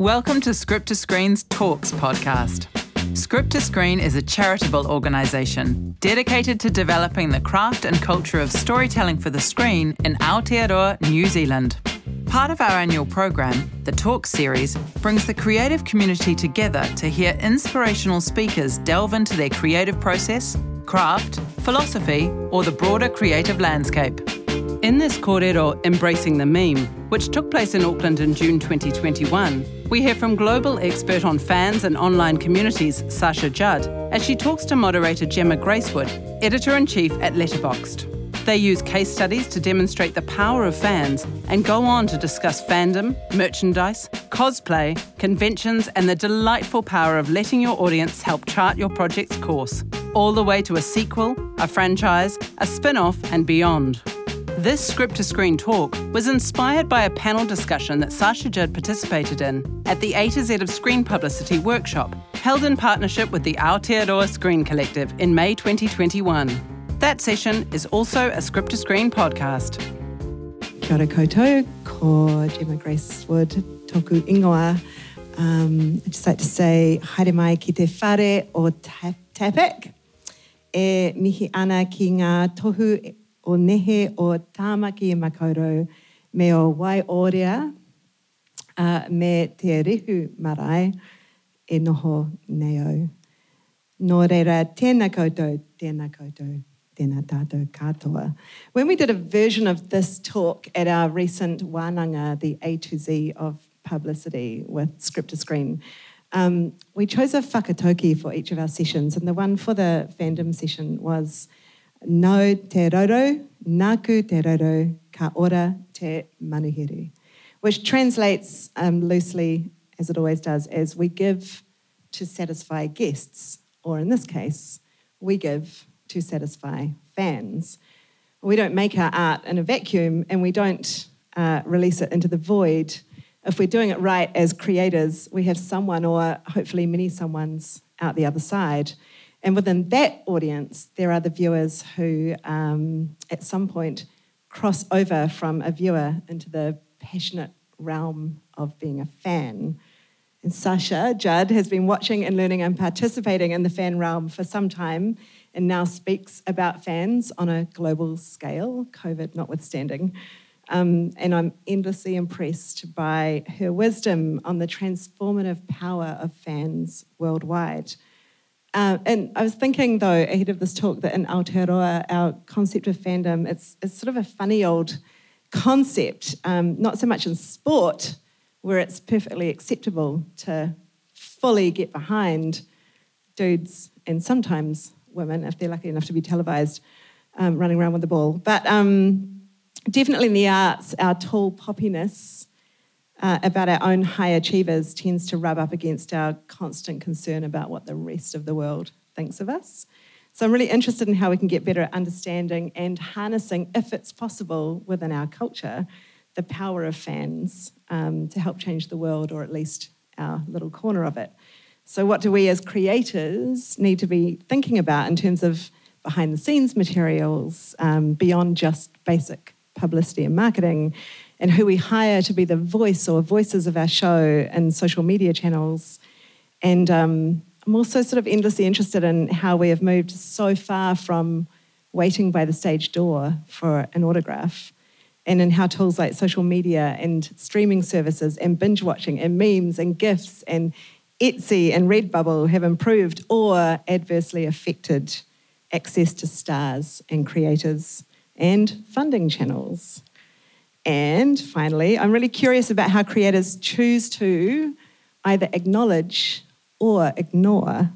Welcome to Script to Screen's Talks podcast. Script to Screen is a charitable organisation dedicated to developing the craft and culture of storytelling for the screen in Aotearoa, New Zealand. Part of our annual program, the Talk series, brings the creative community together to hear inspirational speakers delve into their creative process, craft, philosophy, or the broader creative landscape. In this kōrero Embracing the Meme, which took place in Auckland in June 2021, we hear from global expert on fans and online communities, Sasha Judd, as she talks to moderator Gemma Gracewood, editor in chief at Letterboxd. They use case studies to demonstrate the power of fans and go on to discuss fandom, merchandise, cosplay, conventions, and the delightful power of letting your audience help chart your project's course, all the way to a sequel, a franchise, a spin off, and beyond. This script to screen talk was inspired by a panel discussion that Sasha Judd participated in at the A to Z of Screen Publicity workshop, held in partnership with the Aotearoa Screen Collective in May 2021. That session is also a script to screen podcast. Kia ora koutou, ko Gemma Gracewood, toku ingoa. Um, I'd just like to say haere mai ki te whare o Tapek. E mihi ana ki ngā tohu o nehe o tāmaki makaurau me o wai orea uh, me te rihu marae e noho neo. Nō reira, tēnā koutou, tēnā koutou, tēnā tātou katoa. When we did a version of this talk at our recent wānanga, the A to Z of publicity with Script to Screen, um, we chose a whakataukī for each of our sessions, and the one for the fandom session was No te roro, naku te ka ora te manuhiri. which translates um, loosely, as it always does, as we give to satisfy guests, or in this case, we give to satisfy fans. We don't make our art in a vacuum and we don't uh, release it into the void. If we're doing it right as creators, we have someone, or hopefully many someones, out the other side and within that audience, there are the viewers who, um, at some point, cross over from a viewer into the passionate realm of being a fan. And Sasha Judd has been watching and learning and participating in the fan realm for some time and now speaks about fans on a global scale, COVID notwithstanding. Um, and I'm endlessly impressed by her wisdom on the transformative power of fans worldwide. Uh, and I was thinking, though, ahead of this talk, that in Aotearoa, our concept of fandom, it's, it's sort of a funny old concept, um, not so much in sport, where it's perfectly acceptable to fully get behind dudes and sometimes women, if they're lucky enough to be televised, um, running around with the ball. But um, definitely in the arts, our tall poppiness uh, about our own high achievers tends to rub up against our constant concern about what the rest of the world thinks of us. So I'm really interested in how we can get better at understanding and harnessing, if it's possible within our culture, the power of fans um, to help change the world or at least our little corner of it. So, what do we as creators need to be thinking about in terms of behind the scenes materials um, beyond just basic publicity and marketing? And who we hire to be the voice or voices of our show and social media channels. And um, I'm also sort of endlessly interested in how we have moved so far from waiting by the stage door for an autograph and in how tools like social media and streaming services and binge watching and memes and GIFs and Etsy and Redbubble have improved or adversely affected access to stars and creators and funding channels. And finally, I'm really curious about how creators choose to either acknowledge or ignore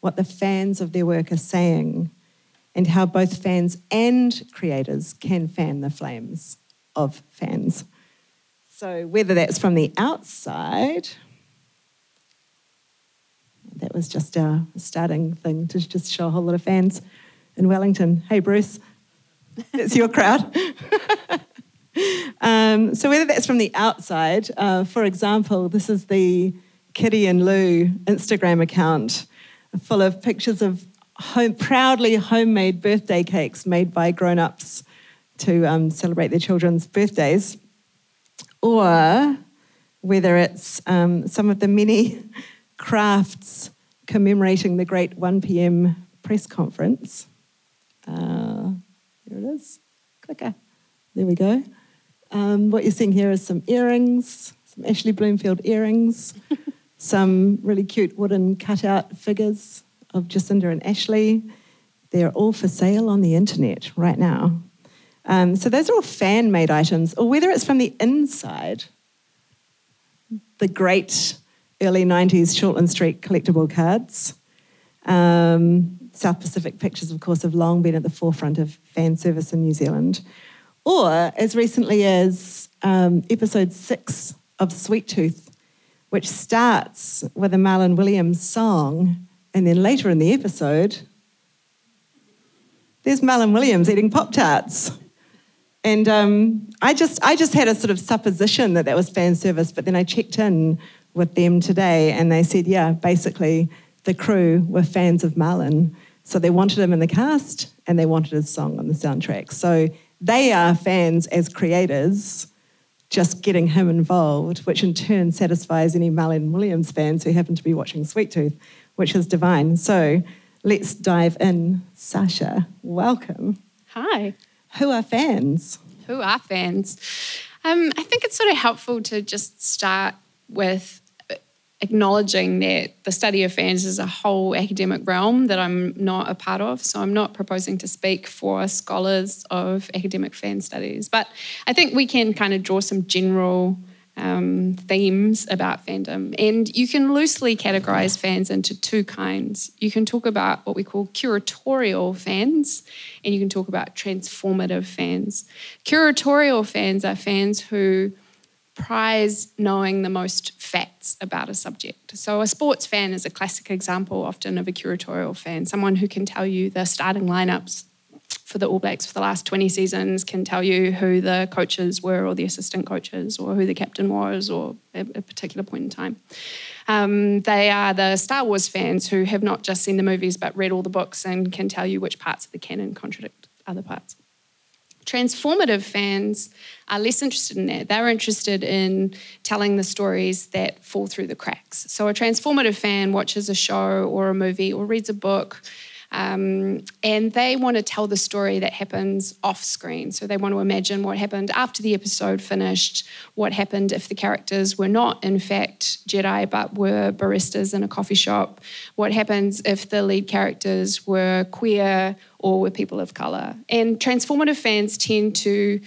what the fans of their work are saying, and how both fans and creators can fan the flames of fans. So, whether that's from the outside, that was just our starting thing to just show a whole lot of fans in Wellington. Hey, Bruce, it's your crowd. Um, so whether that's from the outside, uh, for example, this is the Kitty and Lou Instagram account full of pictures of home, proudly homemade birthday cakes made by grown-ups to um, celebrate their children's birthdays. Or whether it's um, some of the many crafts commemorating the great 1 p.m. press conference. Uh, there it is. Clicker. There we go. Um, what you're seeing here is some earrings, some Ashley Bloomfield earrings, some really cute wooden cutout figures of Jacinda and Ashley. They're all for sale on the internet right now. Um, so those are all fan made items, or whether it's from the inside, the great early 90s Shortland Street collectible cards. Um, South Pacific Pictures, of course, have long been at the forefront of fan service in New Zealand. Or as recently as um, episode six of Sweet Tooth, which starts with a Marlon Williams song, and then later in the episode, there's Marlon Williams eating Pop Tarts. And um, I just I just had a sort of supposition that that was fan service, but then I checked in with them today, and they said, yeah, basically the crew were fans of Marlon, so they wanted him in the cast and they wanted his song on the soundtrack. So they are fans as creators, just getting him involved, which in turn satisfies any Marlon Williams fans who happen to be watching Sweet Tooth, which is divine. So let's dive in. Sasha, welcome. Hi. Who are fans? Who are fans? Um, I think it's sort of helpful to just start with acknowledging that the study of fans is a whole academic realm that I'm not a part of. So I'm not proposing to speak for scholars of academic fan studies. But I think we can kind of draw some general um, themes about fandom. And you can loosely categorize fans into two kinds. You can talk about what we call curatorial fans, and you can talk about transformative fans. Curatorial fans are fans who prize knowing the most facts about a subject. So, a sports fan is a classic example often of a curatorial fan, someone who can tell you the starting lineups for the All Blacks for the last 20 seasons, can tell you who the coaches were or the assistant coaches or who the captain was or a, a particular point in time. Um, they are the Star Wars fans who have not just seen the movies but read all the books and can tell you which parts of the canon contradict other parts. Transformative fans are less interested in that. They're interested in telling the stories that fall through the cracks. So, a transformative fan watches a show or a movie or reads a book um, and they want to tell the story that happens off screen. So they want to imagine what happened after the episode finished, what happened if the characters were not, in fact, Jedi, but were baristas in a coffee shop, what happens if the lead characters were queer or were people of colour. And transformative fans tend to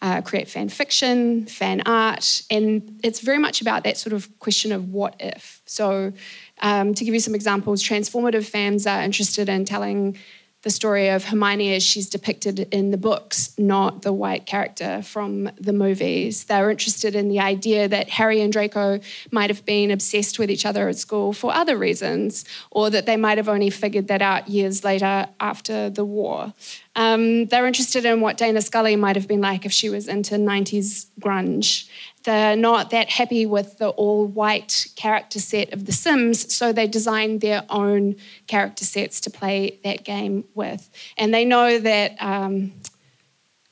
uh, create fan fiction, fan art, and it's very much about that sort of question of what if. So um, to give you some examples, transformative fans are interested in telling the story of Hermione as she's depicted in the books, not the white character from the movies. They're interested in the idea that Harry and Draco might have been obsessed with each other at school for other reasons, or that they might have only figured that out years later after the war. Um, they're interested in what Dana Scully might have been like if she was into 90s grunge. They're not that happy with the all white character set of The Sims, so they designed their own character sets to play that game with. And they know that um,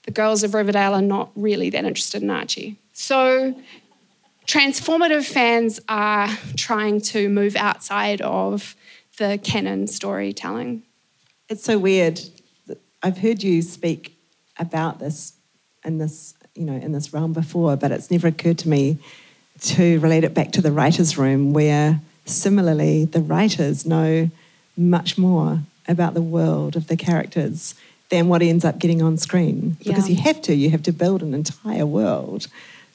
the girls of Riverdale are not really that interested in Archie. So, transformative fans are trying to move outside of the canon storytelling. It's so weird. I've heard you speak about this in this you know in this realm before, but it's never occurred to me to relate it back to the writers' room, where similarly the writers know much more about the world of the characters than what ends up getting on screen. Because you have to you have to build an entire world.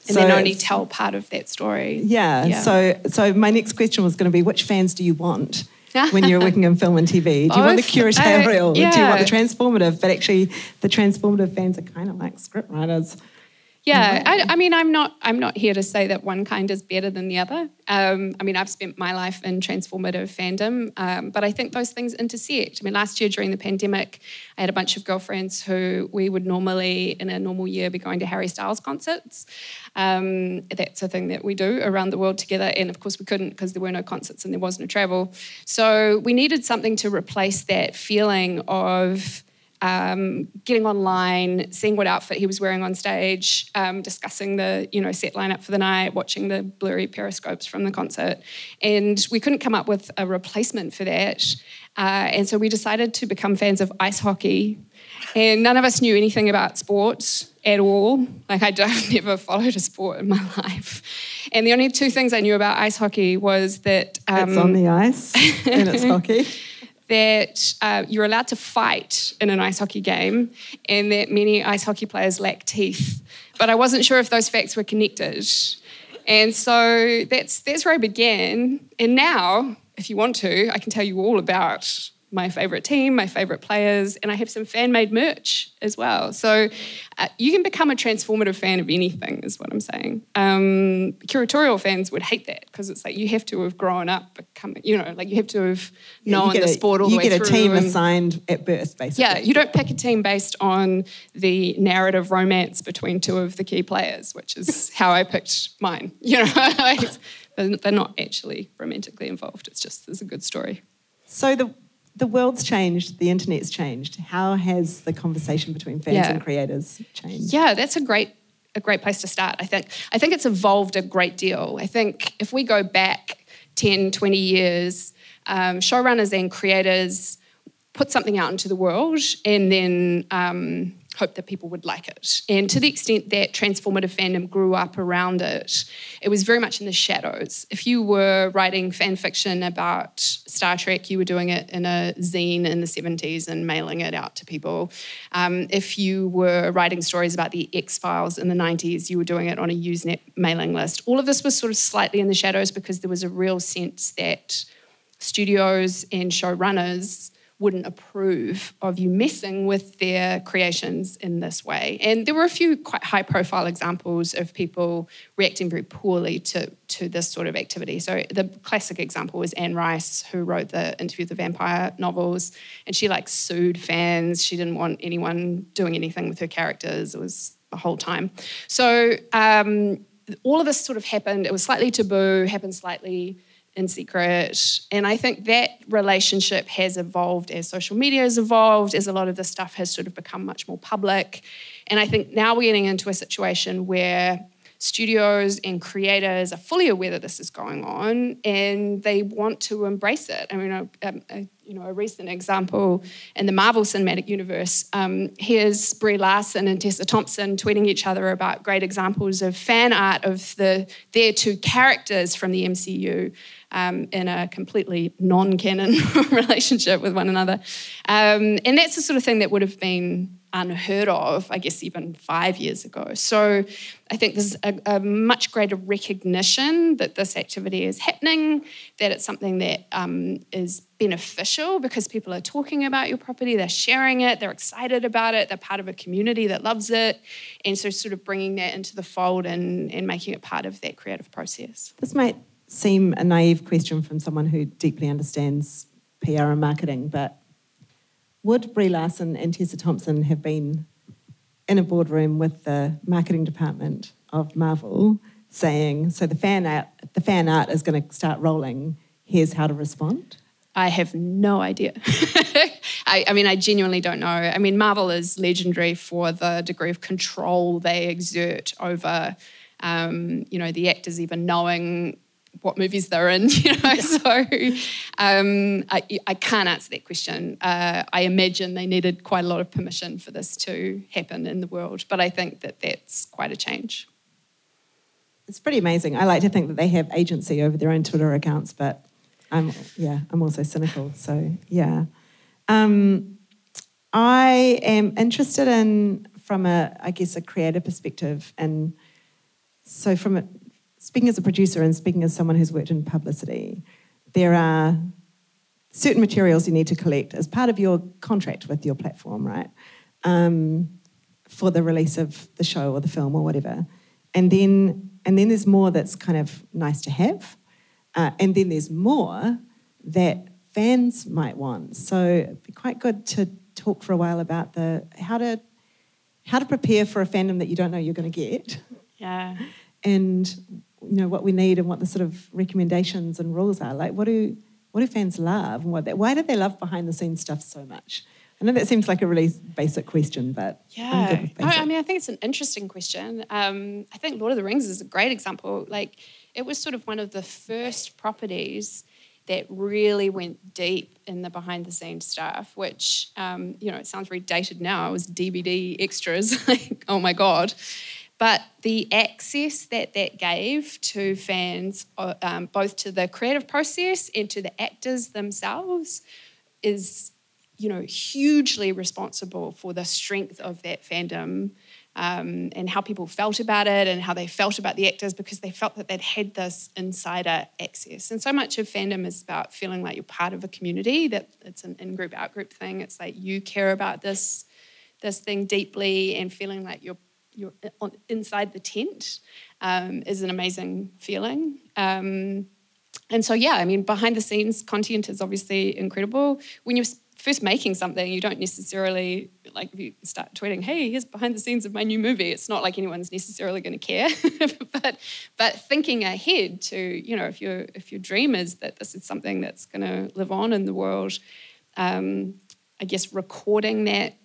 And so then only tell part of that story. Yeah, yeah. so so my next question was going to be which fans do you want when you're working in film and TV? Do you want the curatorial? Yeah. Do you want the transformative? But actually, the transformative fans are kind of like scriptwriters. Yeah, I, I, mean, I'm not. I'm not here to say that one kind is better than the other. Um, I mean, I've spent my life in transformative fandom, um, but I think those things intersect. I mean, last year during the pandemic, I had a bunch of girlfriends who we would normally, in a normal year, be going to Harry Styles concerts. Um, that's a thing that we do around the world together, and of course, we couldn't because there were no concerts and there was no travel. So we needed something to replace that feeling of um, getting online, seeing what outfit he was wearing on stage, um, discussing the you know set lineup for the night, watching the blurry periscopes from the concert, and we couldn't come up with a replacement for that. Uh, and so we decided to become fans of ice hockey. And none of us knew anything about sports at all. Like, I'd, I've never followed a sport in my life. And the only two things I knew about ice hockey was that. Um, it's on the ice and it's hockey. That uh, you're allowed to fight in an ice hockey game, and that many ice hockey players lack teeth. But I wasn't sure if those facts were connected. And so that's, that's where I began. And now, if you want to, I can tell you all about my favorite team, my favorite players, and I have some fan made merch as well. So uh, you can become a transformative fan of anything, is what I'm saying. Um, curatorial fans would hate that because it's like you have to have grown up, become, you know, like you have to have yeah, known the a, sport all the way through. You get a team and, assigned at birth, basically. Yeah, you don't pick a team based on the narrative romance between two of the key players, which is how I picked mine. You know, they're not actually romantically involved. It's just there's a good story. So the the world's changed, the internet's changed. How has the conversation between fans yeah. and creators changed? Yeah, that's a great a great place to start. I think I think it's evolved a great deal. I think if we go back 10, 20 years, um, showrunners and creators put something out into the world and then um, hope that people would like it. And to the extent that transformative fandom grew up around it, it was very much in the shadows. If you were writing fan fiction about Star Trek, you were doing it in a zine in the 70s and mailing it out to people. Um, if you were writing stories about the X Files in the 90s, you were doing it on a Usenet mailing list. All of this was sort of slightly in the shadows because there was a real sense that studios and showrunners wouldn't approve of you messing with their creations in this way. And there were a few quite high profile examples of people reacting very poorly to, to this sort of activity. So the classic example was Anne Rice, who wrote the Interview with the Vampire novels, and she like sued fans. She didn't want anyone doing anything with her characters. It was the whole time. So um, all of this sort of happened. It was slightly taboo, happened slightly in secret. And I think that relationship has evolved as social media has evolved, as a lot of this stuff has sort of become much more public. And I think now we're getting into a situation where studios and creators are fully aware that this is going on and they want to embrace it. I mean, a, a, you know, a recent example in the Marvel Cinematic Universe. Um, here's Brie Larson and Tessa Thompson tweeting each other about great examples of fan art of the their two characters from the MCU um, in a completely non-canon relationship with one another. Um, and that's the sort of thing that would have been unheard of, I guess, even five years ago. So I think there's a, a, much greater recognition that this activity is happening, that it's something that um, is beneficial because people are talking about your property, they're sharing it, they're excited about it, they're part of a community that loves it. And so, sort of bringing that into the fold and, and making it part of that creative process. This might seem a naive question from someone who deeply understands PR and marketing, but would Brie Larson and Tessa Thompson have been in a boardroom with the marketing department of Marvel saying, so the fan art, the fan art is going to start rolling, here's how to respond? I have no idea. I, I, mean, I genuinely don't know. I mean, Marvel is legendary for the degree of control they exert over, um, you know, the actors even knowing what movies they're in, you know. so um, I, I, can't answer that question. Uh, I imagine they needed quite a lot of permission for this to happen in the world, but I think that that's quite a change. It's pretty amazing. I like to think that they have agency over their own Twitter accounts, but I'm yeah, I'm also cynical. So yeah, um, I am interested in from a I guess a creative perspective, and so from a speaking as a producer and speaking as someone who's worked in publicity, there are certain materials you need to collect as part of your contract with your platform, right? Um, for the release of the show or the film or whatever. And then, and then there's more that's kind of nice to have. Uh, and then there's more that fans might want. So it'd be quite good to talk for a while about the how to how to prepare for a fandom that you don't know you're going to get. Yeah. And you know what we need and what the sort of recommendations and rules are. Like, what do what do fans love and what they, why do they love behind the scenes stuff so much? I know that seems like a really basic question, but yeah, I, I mean, I think it's an interesting question. Um, I think Lord of the Rings is a great example. Like, it was sort of one of the first properties that really went deep in the behind the scenes stuff, which, um, you know, it sounds very dated now. It was DVD extras, like, oh my God. But the access that that gave to fans, uh, um, both to the creative process and to the actors themselves, is you know, hugely responsible for the strength of that fandom um, and how people felt about it and how they felt about the actors because they felt that they'd had this insider access. And so much of fandom is about feeling like you're part of a community, that it's an in group, out group thing. It's like you care about this, this thing deeply and feeling like you're, you're on, inside the tent um, is an amazing feeling. Um, and so, yeah, I mean, behind the scenes content is obviously incredible. When you're first making something, you don't necessarily like if you start tweeting, "Hey, here's behind the scenes of my new movie." It's not like anyone's necessarily going to care, but but thinking ahead to you know if your if your dream is that this is something that's going to live on in the world, um, I guess recording that,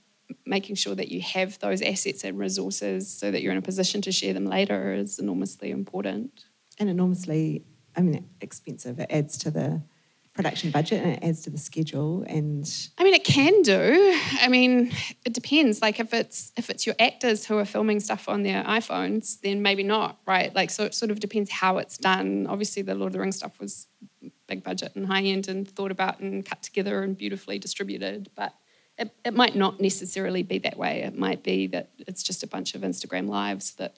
making sure that you have those assets and resources so that you're in a position to share them later is enormously important and enormously, I mean, expensive. It adds to the production budget and it adds to the schedule and I mean it can do. I mean it depends like if it's if it's your actors who are filming stuff on their iPhones then maybe not, right? Like so it sort of depends how it's done. Obviously the Lord of the Rings stuff was big budget and high end and thought about and cut together and beautifully distributed, but it, it might not necessarily be that way. It might be that it's just a bunch of Instagram lives that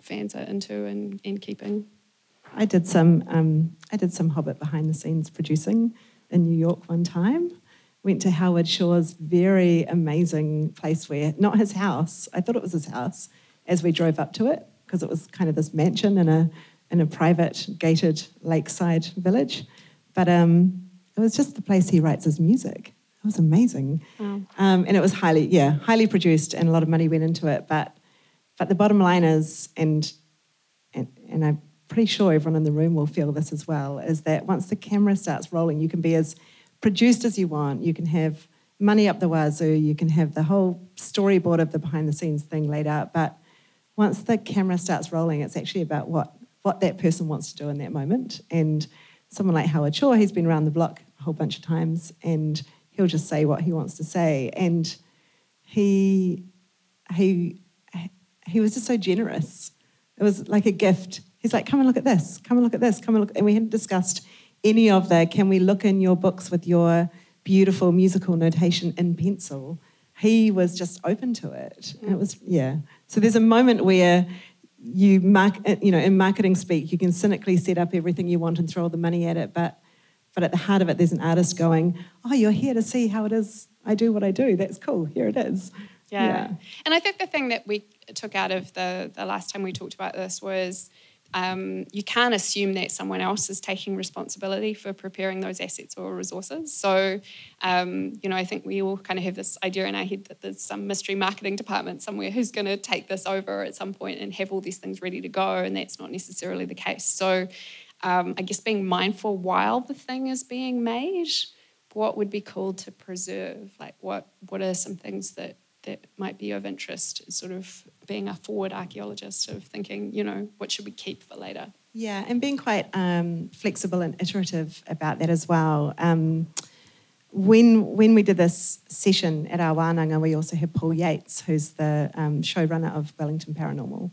fans are into and, and keeping. I did some um, I did some Hobbit behind the scenes producing in New York one time. Went to Howard Shore's very amazing place where not his house. I thought it was his house as we drove up to it because it was kind of this mansion in a in a private gated lakeside village. But um, it was just the place he writes his music. It was amazing, wow. um, and it was highly yeah highly produced and a lot of money went into it. But but the bottom line is and and, and I pretty sure everyone in the room will feel this as well, is that once the camera starts rolling, you can be as produced as you want. You can have money up the wazoo, you can have the whole storyboard of the behind the scenes thing laid out. But once the camera starts rolling, it's actually about what, what that person wants to do in that moment. And someone like Howard Shore, he's been around the block a whole bunch of times and he'll just say what he wants to say. And he, he, he was just so generous. It was like a gift He's like, come and look at this, come and look at this, come and look. And we hadn't discussed any of the, can we look in your books with your beautiful musical notation in pencil? He was just open to it. And it was, yeah. So there's a moment where you mark, you know, in marketing speak, you can cynically set up everything you want and throw all the money at it, but but at the heart of it, there's an artist going, "Oh, you're here to see how it is. I do what I do. That's cool. Here it is." Yeah. yeah. And I think the thing that we took out of the the last time we talked about this was um, you can't assume that someone else is taking responsibility for preparing those assets or resources. So, um, you know, I think we all kind of have this idea in our head that there's some mystery marketing department somewhere who's going to take this over at some point and have all these things ready to go, and that's not necessarily the case. So, um, I guess being mindful while the thing is being made, what would be cool to preserve? Like, what what are some things that that might be of interest, sort of being a forward archaeologist, of thinking, you know, what should we keep for later? Yeah, and being quite um, flexible and iterative about that as well. Um, when when we did this session at our wānanga, we also had Paul Yates, who's the um, showrunner of Wellington Paranormal,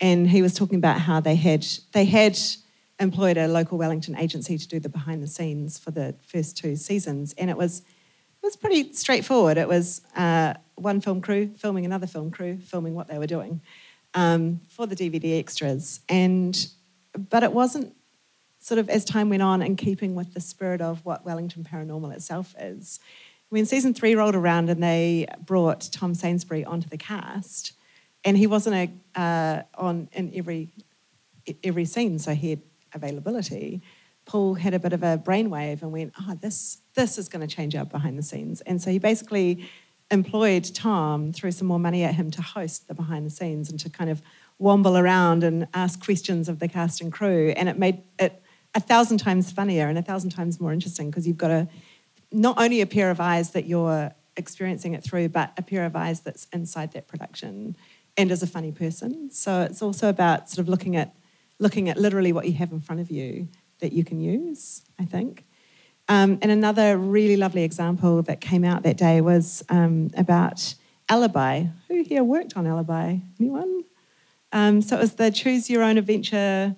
and he was talking about how they had they had employed a local Wellington agency to do the behind the scenes for the first two seasons, and it was it was pretty straightforward. It was uh, one film crew filming another film crew filming what they were doing um, for the DVD extras. And but it wasn't sort of as time went on in keeping with the spirit of what Wellington Paranormal itself is. When season three rolled around and they brought Tom Sainsbury onto the cast, and he wasn't a, uh, on in every every scene, so he had availability. Paul had a bit of a brainwave and went, "Oh, this this is going to change up behind the scenes," and so he basically employed Tom, threw some more money at him to host the behind the scenes and to kind of womble around and ask questions of the cast and crew. And it made it a thousand times funnier and a thousand times more interesting because you've got a not only a pair of eyes that you're experiencing it through, but a pair of eyes that's inside that production and is a funny person. So it's also about sort of looking at looking at literally what you have in front of you that you can use, I think. Um, and another really lovely example that came out that day was um, about Alibi. Who here worked on Alibi? Anyone? Um, so it was the Choose Your Own Adventure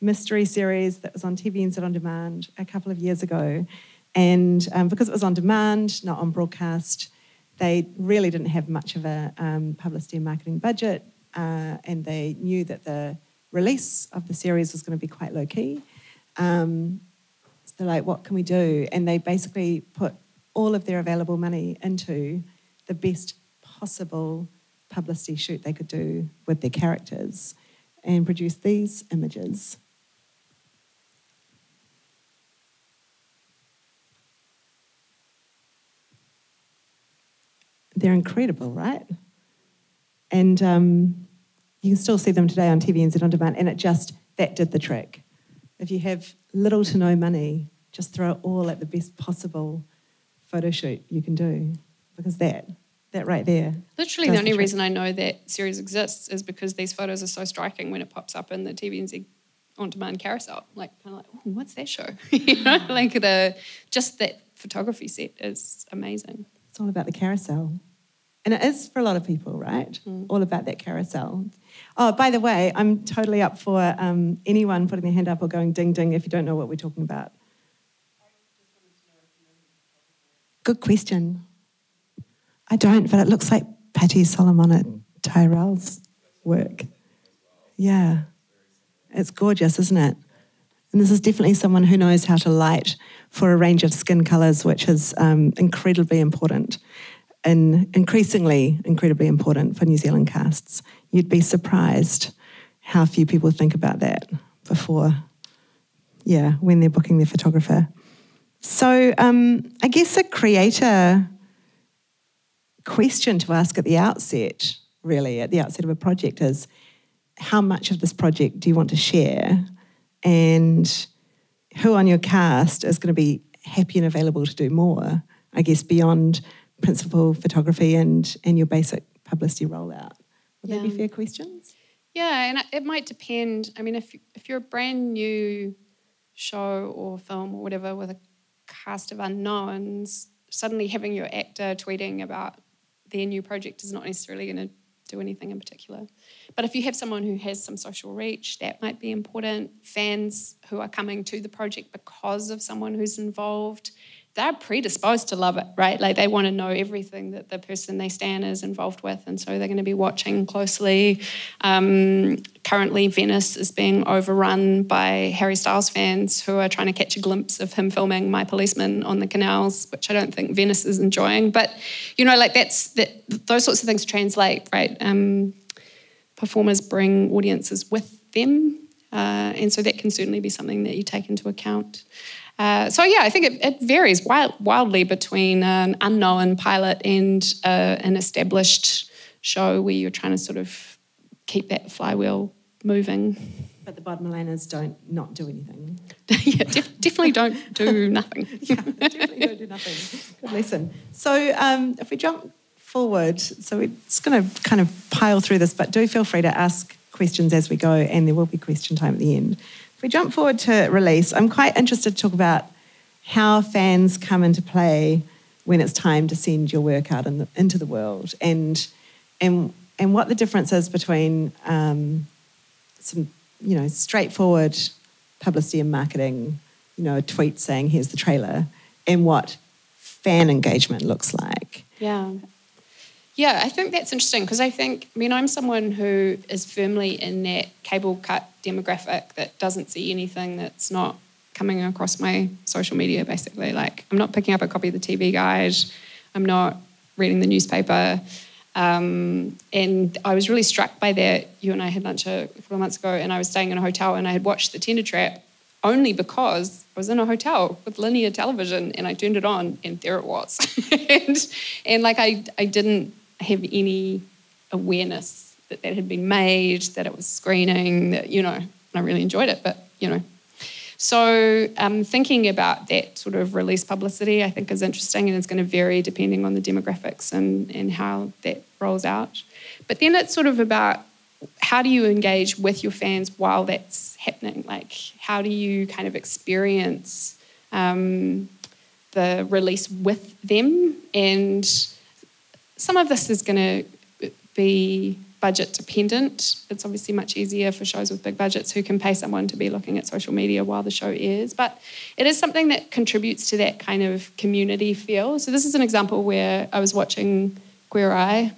mystery series that was on TVNZ On Demand a couple of years ago. And um, because it was on demand, not on broadcast, they really didn't have much of a um, publicity and marketing budget. Uh, and they knew that the release of the series was going to be quite low key. Um, so they're like, what can we do? And they basically put all of their available money into the best possible publicity shoot they could do with their characters and produce these images. They're incredible, right? And um, you can still see them today on TVNZ On Demand, and it just, that did the trick. If you have little to no money, just throw it all at the best possible photo shoot you can do, because that, that right there. Literally, the only the reason I know that series exists is because these photos are so striking when it pops up in the TVNZ on demand carousel. Like, kind of like, oh, what's that show? you know, like the just that photography set is amazing. It's all about the carousel. And it is for a lot of people, right? Mm. All about that carousel. Oh, by the way, I'm totally up for um, anyone putting their hand up or going ding ding if you don't know what we're talking about. Good question. I don't, but it looks like Patty Solomon at Tyrell's work. Yeah. It's gorgeous, isn't it? And this is definitely someone who knows how to light for a range of skin colours, which is um, incredibly important and increasingly incredibly important for New Zealand casts. You'd be surprised how few people think about that before, yeah, when they're booking their photographer. So um, I guess a creator question to ask at the outset, really, at the outset of a project is how much of this project do you want to share? And who on your cast is going to be happy and available to do more, I guess, beyond principal photography and, and your basic publicity rollout? Would yeah. they be fair questions? Yeah, and it might depend. I mean, if, if you're a brand new show or film or whatever with a cast of unknowns, suddenly having your actor tweeting about their new project is not necessarily going to do anything in particular. But if you have someone who has some social reach, that might be important. Fans who are coming to the project because of someone who's involved, they're predisposed to love it, right? Like they want to know everything that the person they stand is involved with, and so they're going to be watching closely. Um, currently, Venice is being overrun by Harry Styles fans who are trying to catch a glimpse of him filming My Policeman on the canals, which I don't think Venice is enjoying. But you know, like that's that those sorts of things translate, right? Um, performers bring audiences with them, uh, and so that can certainly be something that you take into account. Uh, so yeah, I think it, it varies wild, wildly between an unknown pilot and uh, an established show where you're trying to sort of keep that flywheel moving. But the bottom line is don't not do anything. yeah, def- definitely don't do nothing. yeah, definitely don't do nothing. Good lesson. So um, if we jump forward, so we're just going to kind of pile through this, but do feel free to ask questions as we go, and there will be question time at the end. We jump forward to release, I'm quite interested to talk about how fans come into play when it's time to send your work out in the, into the world and, and, and what the difference is between um, some you know, straightforward publicity and marketing, you know, a tweet saying, here's the trailer, and what fan engagement looks like. Yeah. Yeah, I think that's interesting because I think, I mean, I'm someone who is firmly in that cable cut demographic that doesn't see anything that's not coming across my social media, basically. Like, I'm not picking up a copy of the TV guide, I'm not reading the newspaper. Um, and I was really struck by that. You and I had lunch a couple of months ago, and I was staying in a hotel and I had watched The Tender Trap only because I was in a hotel with linear television and I turned it on and there it was. and, and like I, I didn't have any awareness that that had been made, that it was screening, that, you know, I really enjoyed it, but, you know. So, um, thinking about that sort of release publicity, I think, is interesting and it's going to vary depending on the demographics and, and how that rolls out. But then it's sort of about how do you engage with your fans while that's happening? Like, how do you kind of experience um, the release with them? And some of this is going to be budget dependent. It's obviously much easier for shows with big budgets who can pay someone to be looking at social media while the show airs. But it is something that contributes to that kind of community feel. So, this is an example where I was watching Queer Eye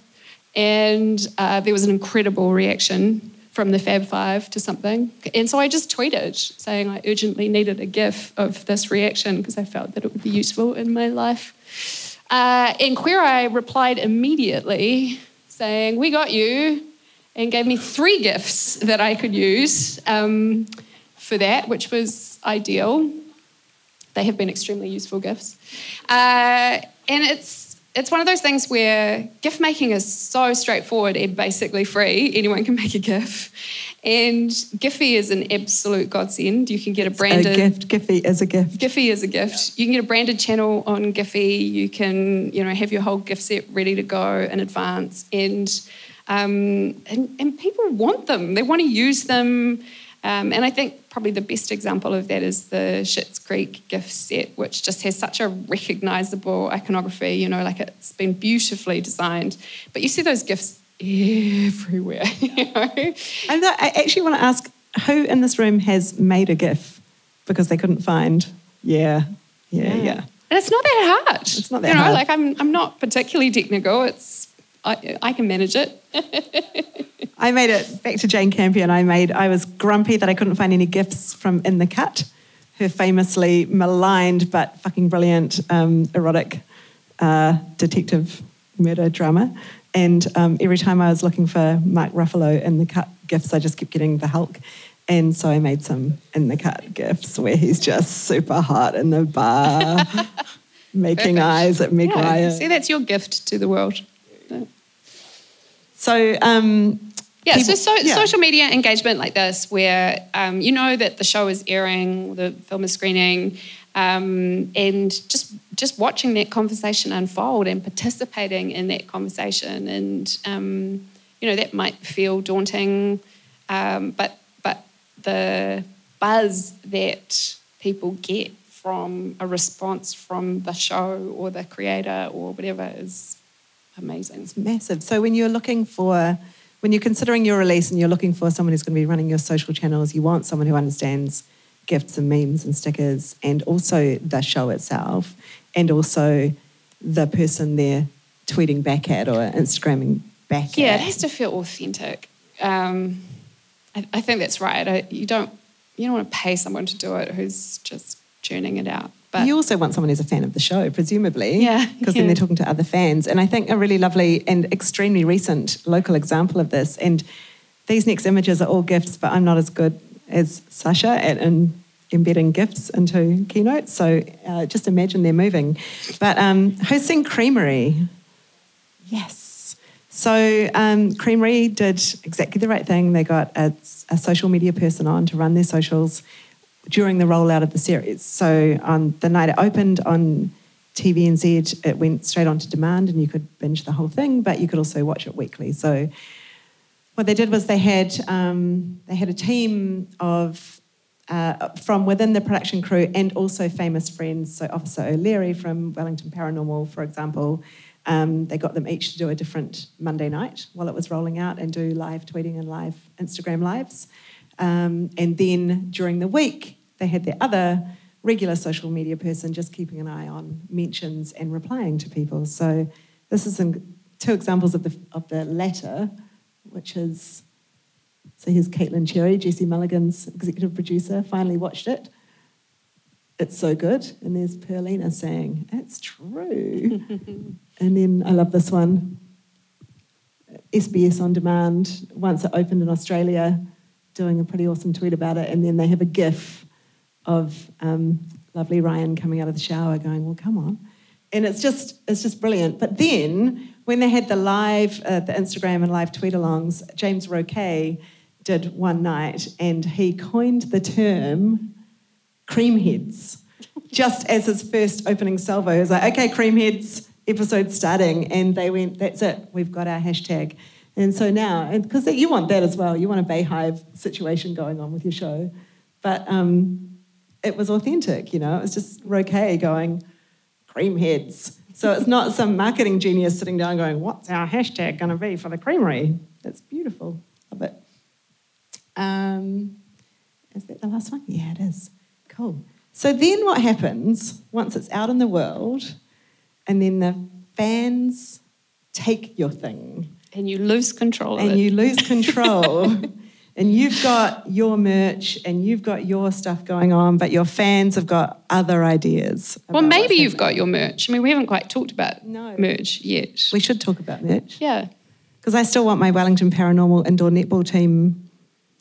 and uh, there was an incredible reaction from the Fab Five to something. And so I just tweeted saying I urgently needed a GIF of this reaction because I felt that it would be useful in my life. Uh, and Queer Eye replied immediately saying, We got you, and gave me three gifts that I could use um, for that, which was ideal. They have been extremely useful gifts. Uh, and it's it's one of those things where gift making is so straightforward and basically free. Anyone can make a GIF. And Giphy is an absolute godsend. You can get a branded a gift. Giphy is a gift. Giphy is a gift. You can get a branded channel on Giphy. You can, you know, have your whole gift set ready to go in advance. And um, and, and people want them. They want to use them. Um, and I think probably the best example of that is the Schitt's Creek gift set, which just has such a recognizable iconography, you know, like it's been beautifully designed. But you see those gifts everywhere, you know. And I actually want to ask who in this room has made a GIF because they couldn't find, yeah, yeah, yeah. yeah. And it's not that hard. It's not that you know, hard. like I'm, I'm not particularly technical. It's I, I can manage it. I made it back to Jane Campion. I made. I was grumpy that I couldn't find any gifts from In the Cut, her famously maligned but fucking brilliant um, erotic uh, detective murder drama. And um, every time I was looking for Mark Ruffalo in the cut gifts, I just kept getting the Hulk. And so I made some in the cut gifts where he's just super hot in the bar, making Perfect. eyes at Meg yeah, Ryan. See, that's your gift to the world. So, um, yeah, people, so, so yeah. social media engagement like this, where um, you know that the show is airing, the film is screening, um, and just just watching that conversation unfold and participating in that conversation, and um, you know that might feel daunting, um, but but the buzz that people get from a response from the show or the creator or whatever is amazing. It's massive. So when you're looking for, when you're considering your release and you're looking for someone who's going to be running your social channels, you want someone who understands gifts and memes and stickers and also the show itself and also the person they're tweeting back at or Instagramming back yeah, at. Yeah, it has to feel authentic. Um, I, I, think that's right. I, you don't you don't want to pay someone to do it who's just churning it out. But you also want someone who's a fan of the show, presumably. Yeah. Because yeah. then they're talking to other fans. And I think a really lovely and extremely recent local example of this, and these next images are all gifts, but I'm not as good as Sasha at in embedding gifts into keynotes. So uh, just imagine they're moving. But um, hosting Creamerie. Yes. So um, Creamerie did exactly the right thing. They got a, a social media person on to run their socials during the rollout of the series. So on the night it opened on TVNZ, it went straight on to demand and you could binge the whole thing, but you could also watch it weekly. So what they did was they had um, they had a team of uh, from within the production crew and also famous friends. So Officer O'Leary from Wellington Paranormal, for example, um, they got them each to do a different Monday night while it was rolling out and do live tweeting and live Instagram lives. Um, and then during the week, they had their other regular social media person just keeping an eye on mentions and replying to people. So this is some, two examples of the of the latter, which is so here's Caitlin Cherry, Jesse Mulligan's executive producer, finally watched it. It's so good. And there's Perlina saying, It's true. and then I love this one. SBS On Demand, once it opened in Australia, doing a pretty awesome tweet about it, and then they have a GIF of um, lovely Ryan coming out of the shower, going, "Well, come on," and it's just it's just brilliant. But then when they had the live, uh, the Instagram and live tweet-alongs, James Roque did one night, and he coined the term cream heads. Just as his first opening salvo, he was like, okay, cream heads, episode starting. And they went, that's it, we've got our hashtag. And so now, because you want that as well, you want a Beyhive situation going on with your show. But um, it was authentic, you know, it was just Roque going, cream heads. So it's not some marketing genius sitting down going, what's our hashtag going to be for the Creamerie? That's beautiful. Love it. Um, is that the last one? Yeah, it is. Cool. So then what happens once it's out in the world and then the fans take your thing And you lose control of and you lose control and you've got your merch and you've got your stuff going on but your fans have got other ideas well, maybe you've got your merch. I mean, we haven't quite talked about No. merch yet. we should talk about merch yeah. because I still want my Wellington Paranormal indoor netball team,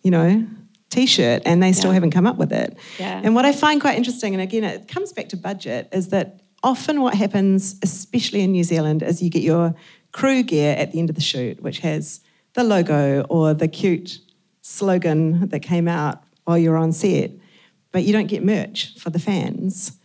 you know, t-shirt, and they still Yeah. haven't come up with it. Yeah. And what I find quite interesting, and again, it comes back to budget, is that often what happens, especially in New Zealand, is you get your crew gear at the end of the shoot, which has the logo or the cute slogan that came out while you're on set, but you don't get merch for the fans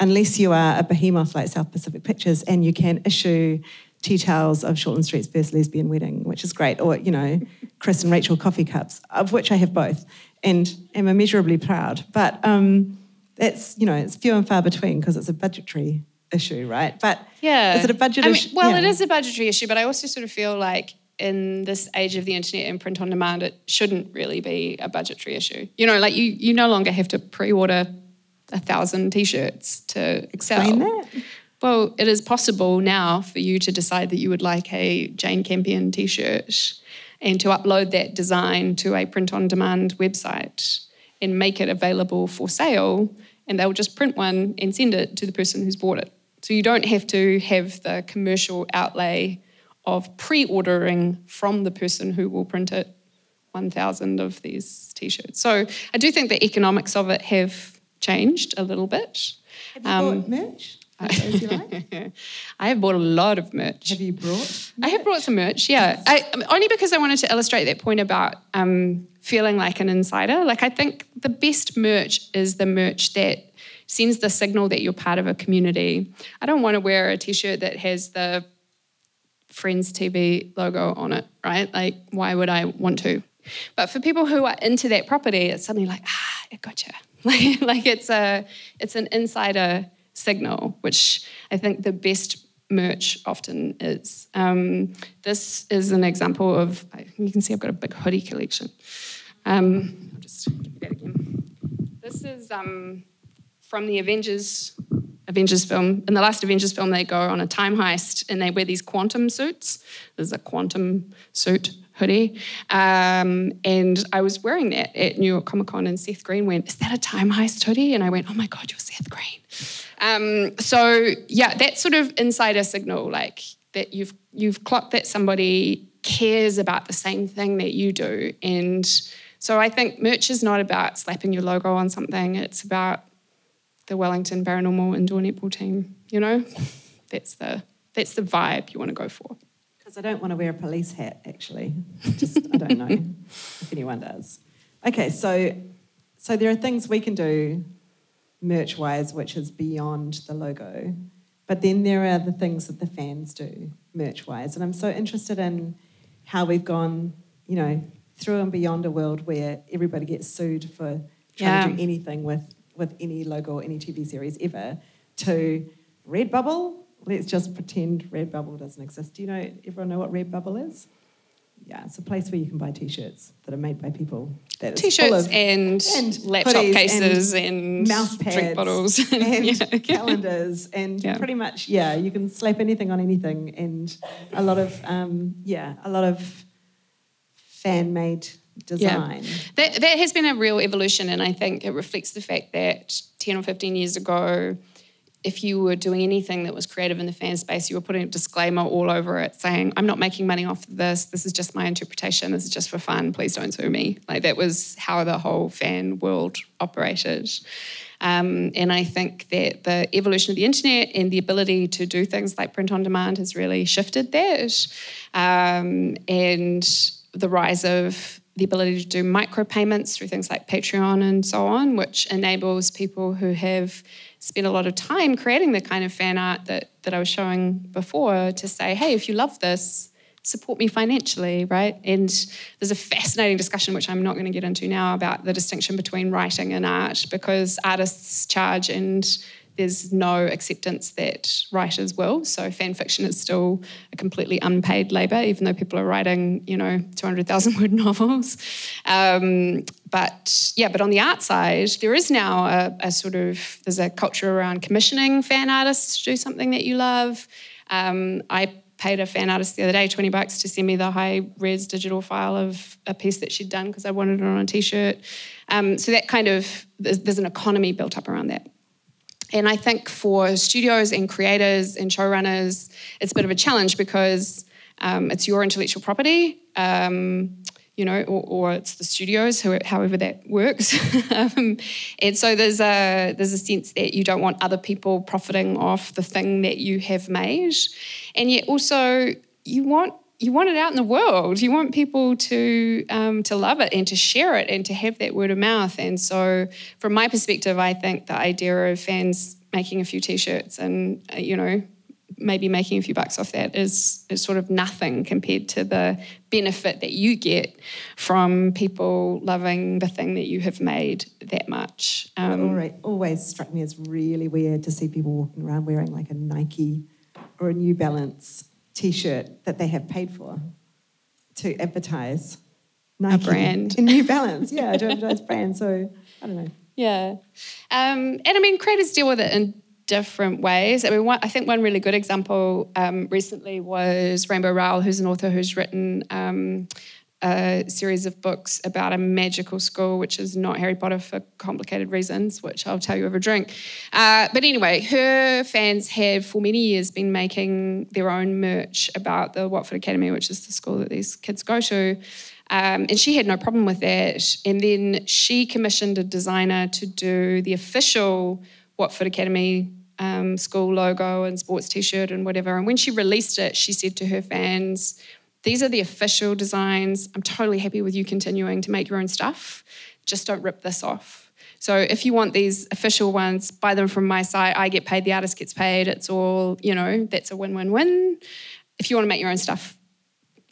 unless you are a behemoth like South Pacific Pictures and you can issue tea towels of Shortland Street's first lesbian wedding, which is great, or, you know, Chris and Rachel coffee cups, of which I have both and am immeasurably proud. But um, it's, you know, it's few and far between because it's a budgetary issue, right? But Yeah. is it a budget I mean, issue? Well, Yeah. it is a budgetary issue, but I also sort of feel like in this age of the internet and print on demand, it shouldn't really be a budgetary issue. You know, like you, you no longer have to pre-order a thousand t-shirts to excel. Explain that. Well, it is possible now for you to decide that you would like a Jane Campion t-shirt and to upload that design to a print-on-demand website and make it available for sale, and they'll just print one and send it to the person who's bought it. So you don't have to have the commercial outlay of pre-ordering from the person who will print it 1,000 of these t-shirts. So I do think the economics of it have changed a little bit. Have you Um, bought merch? Like? I have bought a lot of merch. Have you brought? I have brought some merch, yeah. I, only because I wanted to illustrate that point about um, feeling like an insider. Like, I think the best merch is the merch that sends the signal that you're part of a community. I don't want to wear a t shirt that has the Friends TV logo on it, right? Like, why would I want to? But for people who are into that property, it's suddenly like, ah, it gotcha. Like, like it's a, it's an insider signal, which I think the best merch often is. Um, this is an example of, you can see I've got a big hoodie collection. Um, I'll just do that again. This is um, from the Avengers Avengers film. In the last Avengers film, they go on a time heist and they wear these quantum suits. There's a quantum suit hoodie. Um, and I was wearing that at New York Comic Con, and Seth Green went, Is that a time heist hoodie? And I went, Oh my God, you're Seth Green. Um, so, yeah, that sort of insider signal, like that you've, you've clocked that somebody cares about the same thing that you do. And so I think merch is not about slapping your logo on something, it's about the Wellington Paranormal Indoor Netball team. You know, that's the that's the vibe you want to go for. Because I don't want to wear a police hat, actually. Just, I don't know if anyone does. Okay, so so there are things we can do merch wise which is beyond the logo, but then there are the things that the fans do merch wise. And I'm so interested in how we've gone, you know, through and beyond a world where everybody gets sued for trying to do anything with, with any logo or any TV series ever to Redbubble. Let's just pretend Redbubble doesn't exist. Do you know, everyone know what Redbubble is? Yeah, it's a place where you can buy t-shirts that are made by people. That T-shirts and, and laptop cases and, mouse pads drink bottles and calendars and Yeah. pretty much yeah you can slap anything on anything and a lot of um, yeah a lot of fan made design That, that has been a real evolution, and I think it reflects the fact that 10 or 15 years ago, if you were doing anything that was creative in the fan space, you were putting a disclaimer all over it saying, I'm not making money off of this. This is just my interpretation. This is just for fun. Please don't sue me. Like that was how the whole fan world operated. Um, and I think that the evolution of the internet and the ability to do things like print on demand has really shifted that. Um, and the rise of the ability to do micropayments through things like Patreon and so on, which enables people who have spent a lot of time creating the kind of fan art that, that I was showing before to say, hey, if you love this, support me financially, right? And there's a fascinating discussion, which I'm not going to get into now, about the distinction between writing and art, because artists charge and there's no acceptance that writers will. So fan fiction is still a completely unpaid labour, even though people are writing, you know, 200,000 word novels. Um, but yeah, but on the art side, there is now a, a, sort of there's a culture around commissioning fan artists to do something that you love. Um, I paid a fan artist the other day 20 bucks to send me the high res digital file of a piece that she'd done because I wanted it on a t-shirt. Um, so that kind of there's, there's an economy built up around that. And I think for studios and creators and showrunners, it's a bit of a challenge because um, it's your intellectual property, um, you know, or, or, it's the studios, however that works. um, and so there's a there's a sense that you don't want other people profiting off the thing that you have made, and yet also you want you want it out in the world. You want people to um, to love it and to share it and to have that word of mouth. And so, from my perspective, I think the idea of fans making a few t-shirts and uh, you know maybe making a few bucks off that is is sort of nothing compared to the benefit that you get from people loving the thing that you have made that much. Um, it always struck me as really weird to see people walking around wearing like a Nike or a New Balance T-shirt that they have paid for to advertise Nike a brand in New Balance. Yeah, to advertise brand. So I don't know. Yeah, um, and I mean, creators deal with it in different ways. I mean, one, I think one really good example um, recently was Rainbow Rowell, who's an author who's written um, a series of books about a magical school, which is not Harry Potter for complicated reasons, which I'll tell you over a drink. Uh, but anyway, her fans have for many years been making their own merch about the Watford Academy, which is the school that these kids go to. Um, and she had no problem with that. And then she commissioned a designer to do the official Watford Academy um, school logo and sports t shirt and whatever. And when she released it, she said to her fans, these are the official designs. I'm totally happy with you continuing to make your own stuff. Just don't rip this off. So if you want these official ones, buy them from my site. I get paid, the artist gets paid. It's all, you know, that's a win win win. If you want to make your own stuff,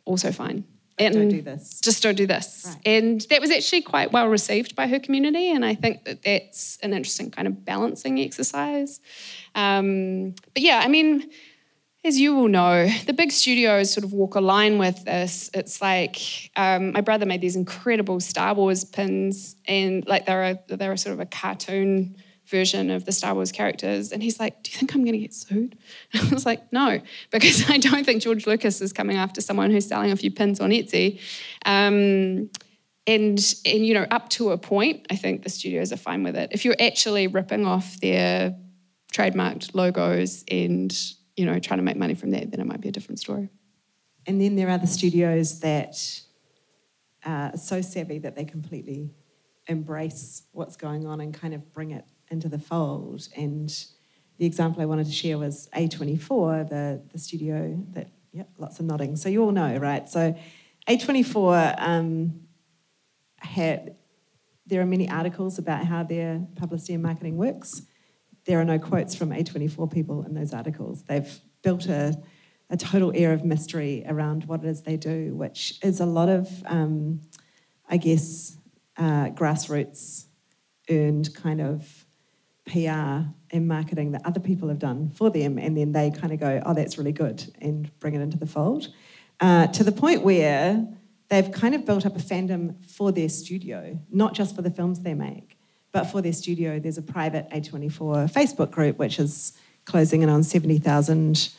also fine. And don't do this. Just don't do this. Right. And that was actually quite well received by her community. And I think that that's an interesting kind of balancing exercise. Um, but yeah, I mean, as you will know, the big studios sort of walk a line with this. It's like um, my brother made these incredible Star Wars pins, and like they're a, they're a sort of a cartoon version of the Star Wars characters. And he's like, "Do you think I'm going to get sued?" And I was like, "No, because I don't think George Lucas is coming after someone who's selling a few pins on Etsy." Um, and and you know, up to a point, I think the studios are fine with it. If you're actually ripping off their trademarked logos and you know, trying to make money from that, then it might be a different story. And then there are the studios that are so savvy that they completely embrace what's going on and kind of bring it into the fold. And the example I wanted to share was A24, the, the studio that, yep, lots of nodding. So you all know, right? So A24 um, had, there are many articles about how their publicity and marketing works there are no quotes from A24 people in those articles. They've built a, a total air of mystery around what it is they do, which is a lot of, um, I guess, uh, grassroots earned kind of PR and marketing that other people have done for them, and then they kind of go, oh, that's really good, and bring it into the fold. Uh, to the point where they've kind of built up a fandom for their studio, not just for the films they make. But for their studio, there's a private A24 Facebook group, which is closing in on 70,000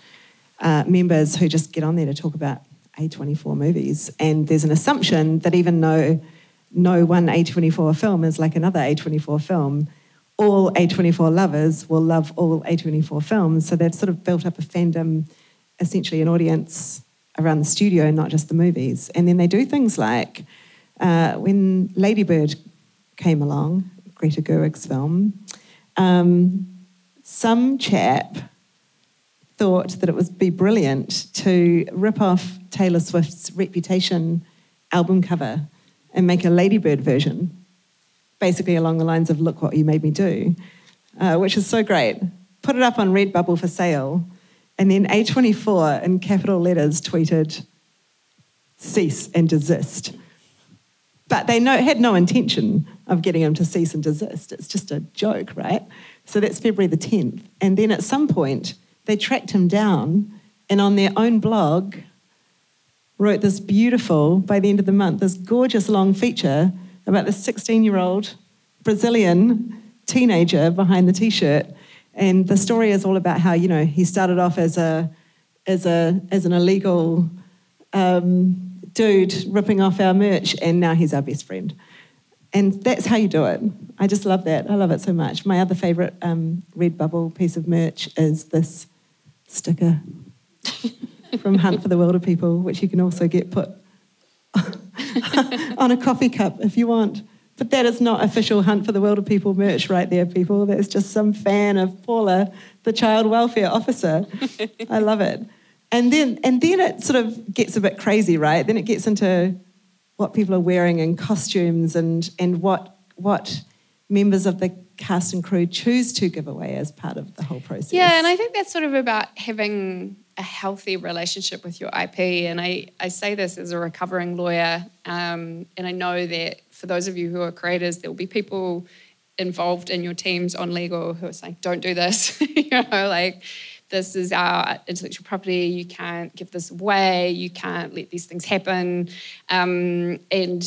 uh, members who just get on there to talk about A24 movies. And there's an assumption that even though no one A24 film is like another A24 film, all A24 lovers will love all A24 films. So they've sort of built up a fandom, essentially an audience around the studio, not just the movies. And then they do things like uh, when Lady Bird came along, Greta Gerwig's film, um, some chap thought that it would be brilliant to rip off Taylor Swift's Reputation album cover and make a ladybird version, basically along the lines of "Look what you made me do," uh, which is so great. Put it up on Redbubble for sale, and then A24 in capital letters tweeted, "Cease and desist." But they no, had no intention of getting him to cease and desist. It's just a joke, right? So that's February the 10th. And then at some point, they tracked him down and on their own blog wrote this beautiful, by the end of the month, this gorgeous long feature about this 16 year old Brazilian teenager behind the t shirt. And the story is all about how, you know, he started off as, a, as, a, as an illegal um, dude ripping off our merch, and now he's our best friend. And that's how you do it. I just love that. I love it so much. My other favourite um, Redbubble piece of merch is this sticker from Hunt for the Wilderpeople, which you can also get put on a coffee cup if you want. But that is not official Hunt for the Wilderpeople merch right there, people. That's just some fan of Paula, the child welfare officer. I love it. And then, and then it sort of gets a bit crazy, right? Then it gets into what people are wearing and costumes and, and what, what members of the cast and crew choose to give away as part of the whole process. Yeah, and I think that's sort of about having a healthy relationship with your IP. And I, I say this as a recovering lawyer, um, and I know that for those of you who are creators, there will be people involved in your teams on legal who are saying, don't do this, you know, like, this is our intellectual property, you can't give this away, you can't let these things happen. Um, and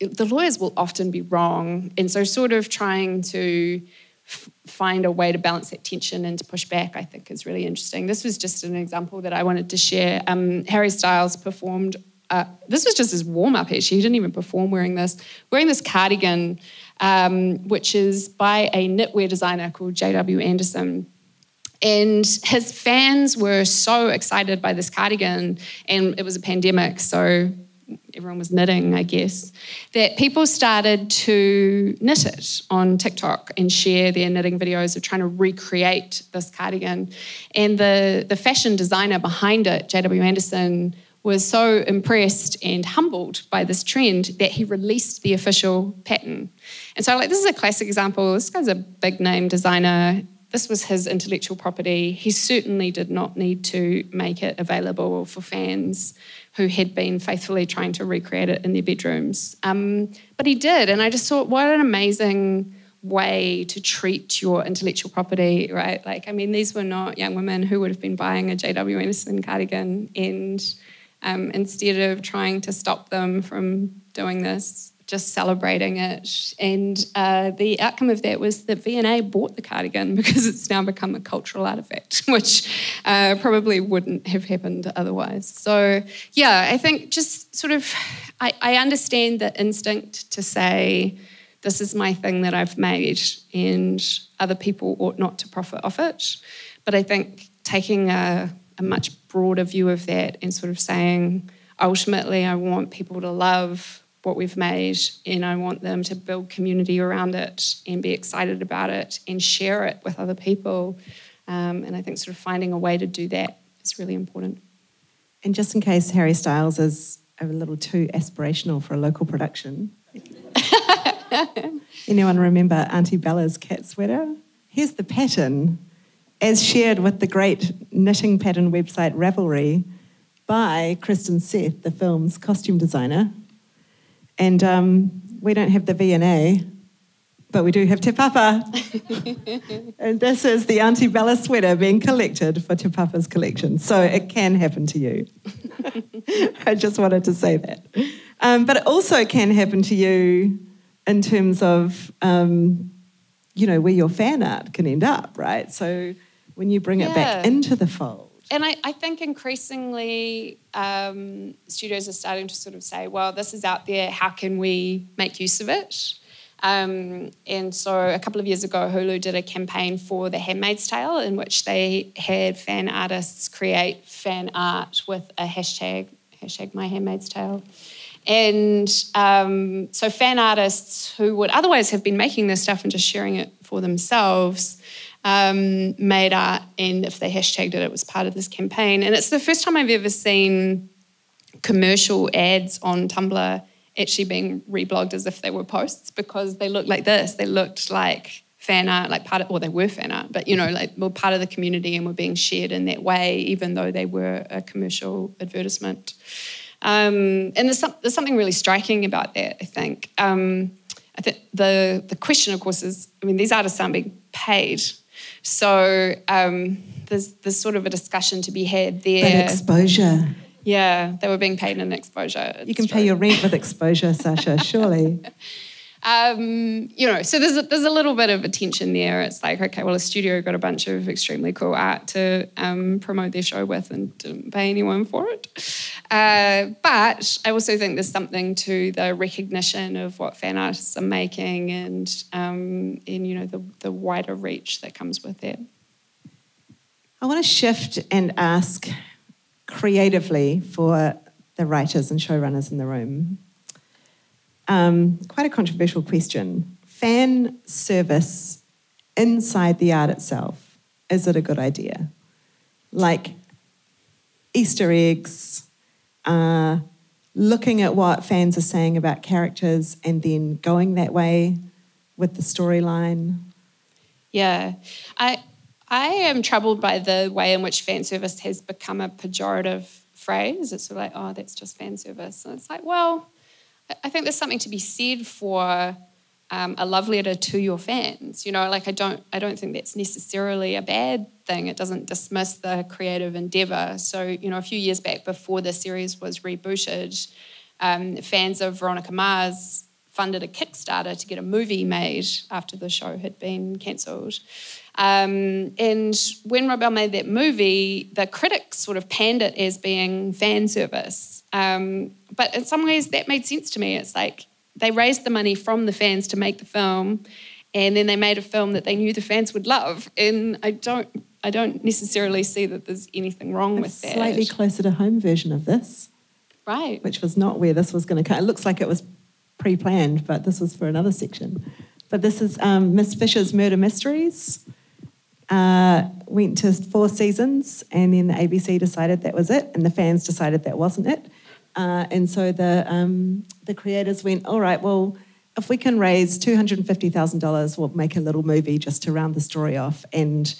the lawyers will often be wrong. And so, sort of trying to f- find a way to balance that tension and to push back, I think, is really interesting. This was just an example that I wanted to share. Um, Harry Styles performed. Uh, this was just his warm up, actually. He didn't even perform wearing this. Wearing this cardigan, um, which is by a knitwear designer called J.W. Anderson. And his fans were so excited by this cardigan, and it was a pandemic, so everyone was knitting, I guess, that people started to knit it on TikTok and share their knitting videos of trying to recreate this cardigan. And the, the fashion designer behind it, JW Anderson, was so impressed and humbled by this trend that he released the official pattern. And so, like, this is a classic example. This guy's a big name designer. This was his intellectual property. He certainly did not need to make it available for fans who had been faithfully trying to recreate it in their bedrooms. Um, but he did, and I just thought, what an amazing way to treat your intellectual property, right? Like, I mean, these were not young women who would have been buying a J.W. Anderson cardigan, and um, instead of trying to stop them from doing this, just celebrating it. And uh, the outcome of that was that V&A bought the cardigan because it's now become a cultural artifact, which uh, probably wouldn't have happened otherwise. So, yeah, I think just sort of, I, I understand the instinct to say, this is my thing that I've made, and other people ought not to profit off it. But I think taking a, a much broader view of that and sort of saying, ultimately, I want people to love what we've made and I want them to build community around it and be excited about it and share it with other people. Um, and I think sort of finding a way to do that is really important. And just in case Harry Styles is a little too aspirational for a local production, anyone remember Auntie Bella's cat sweater? Here's the pattern, as shared with the great knitting pattern website Ravelry by Kristen Seth, the film's costume designer. And um, we don't have the V&A, but we do have Te Papa. and this is the Auntie Bella sweater being collected for Te Papa's collection. So it can happen to you. I just wanted to say that. Um, but it also can happen to you in terms of, um, you know, where your fan art can end up, right? So when you bring yeah. it back into the fold and I, I, think increasingly um, studios are starting to sort of say, well, this is out there, how can we make use of it? Um, and so a couple of years ago, Hulu did a campaign for The Handmaid's Tale in which they had fan artists create fan art with a hashtag, hashtag My Handmaid's Tale. And um, so fan artists who would otherwise have been making this stuff and just sharing it for themselves um, made art, and if they hashtagged it, it was part of this campaign. And it's the first time I've ever seen commercial ads on Tumblr actually being reblogged as if they were posts because they looked like this. They looked like fan art, like part of, well, they were fan art, but you know, like were part of the community and were being shared in that way, even though they were a commercial advertisement. Um, and there's, some, there's, something really striking about that, I think. Um, I think the, the question, of course, is I mean, these artists aren't being paid. So um, there's, there's sort of a discussion to be had there. But exposure. Yeah, they were being paid in exposure. You can true. pay your rent with exposure, Sasha, surely. Um, you know, so there's a, there's a little bit of a tension there. It's like, okay, well, a studio got a bunch of extremely cool art to um, promote their show with and didn't pay anyone for it. Uh, but I also think there's something to the recognition of what fan artists are making and, um, and you know, the, the wider reach that comes with that. I want to shift and ask creatively for the writers and showrunners in the room. Um, quite a controversial question. Fan service inside the art itself, is it a good idea? Like Easter eggs, uh, looking at what fans are saying about characters and then going that way with the storyline? Yeah. I, I am troubled by the way in which fan service has become a pejorative phrase. It's sort of like, oh, that's just fan service. And it's like, well, I think there's something to be said for um, a love letter to your fans. You know, like I don't, I don't think that's necessarily a bad thing. It doesn't dismiss the creative endeavor. So, you know, a few years back before the series was rebooted, um, fans of Veronica Mars funded a Kickstarter to get a movie made after the show had been cancelled. Um, and when Rob Bell made that movie, the critics sort of panned it as being fan service. Um, but in some ways, that made sense to me. It's like they raised the money from the fans to make the film, and then they made a film that they knew the fans would love. And I don't, I don't necessarily see that there's anything wrong with that. Slightly closer to home version of this, right? Which was not where this was going to come. It looks like it was pre-planned, but this was for another section. But this is um, Miss Fisher's Murder Mysteries. Uh, went to four seasons, and then the ABC decided that was it, and the fans decided that wasn't it. Uh, and so the um, the creators went, all right, well, if we can raise two hundred and fifty thousand dollars, we'll make a little movie just to round the story off. And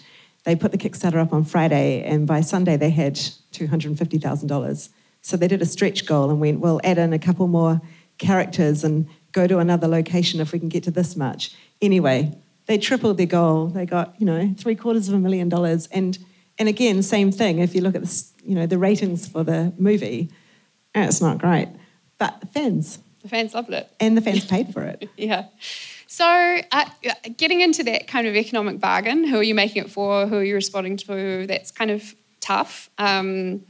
they put the Kickstarter up on Friday, and by Sunday they had two hundred and fifty thousand dollars. So they did a stretch goal and went, well, add in a couple more characters and go to another location if we can get to this much. Anyway, they tripled their goal. They got, you know, three quarters of a million dollars. And and again, same thing. If you look at this, you know, the ratings for the movie, it's not great. But the fans. The fans loved it. And the fans paid for it. yeah. So, uh, getting into that kind of economic bargain, who are you making it for? Who are you responding to? That's kind of tough. Um,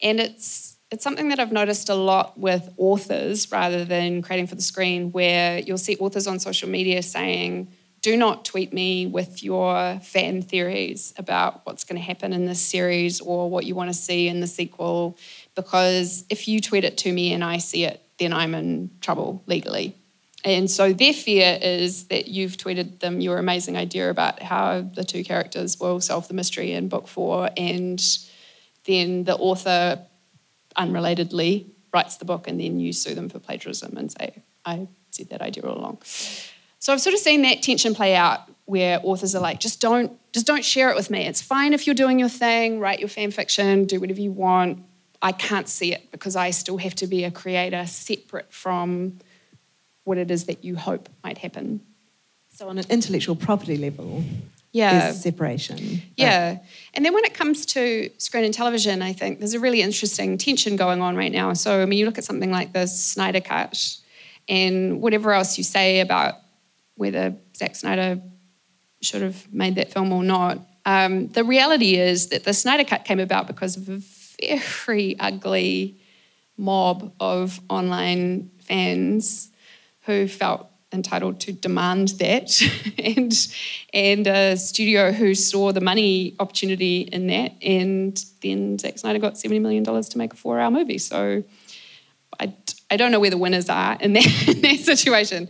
and it's it's something that I've noticed a lot with authors rather than creating for the screen, where you'll see authors on social media saying, do not tweet me with your fan theories about what's going to happen in this series or what you want to see in the sequel, because if you tweet it to me and I see it, then I'm in trouble legally. And so their fear is that you've tweeted them your amazing idea about how the two characters will solve the mystery in book four, and then the author, unrelatedly, writes the book, and then you sue them for plagiarism and say, I said that idea all along. So I've sort of seen that tension play out where authors are like, just don't, just don't share it with me. It's fine if you're doing your thing, write your fan fiction, do whatever you want. I can't see it because I still have to be a creator separate from what it is that you hope might happen. So on an intellectual property level, yeah, separation. Yeah, and then when it comes to screen and television, I think there's a really interesting tension going on right now. So I mean, you look at something like the Snyder Cut, and whatever else you say about whether Zack Snyder should have made that film or not. Um, the reality is that the Snyder Cut came about because of a very ugly mob of online fans who felt entitled to demand that, and and a studio who saw the money opportunity in that, and then Zack Snyder got seventy million dollars to make a four-hour movie. So, I, I don't know where the winners are in that, in that situation.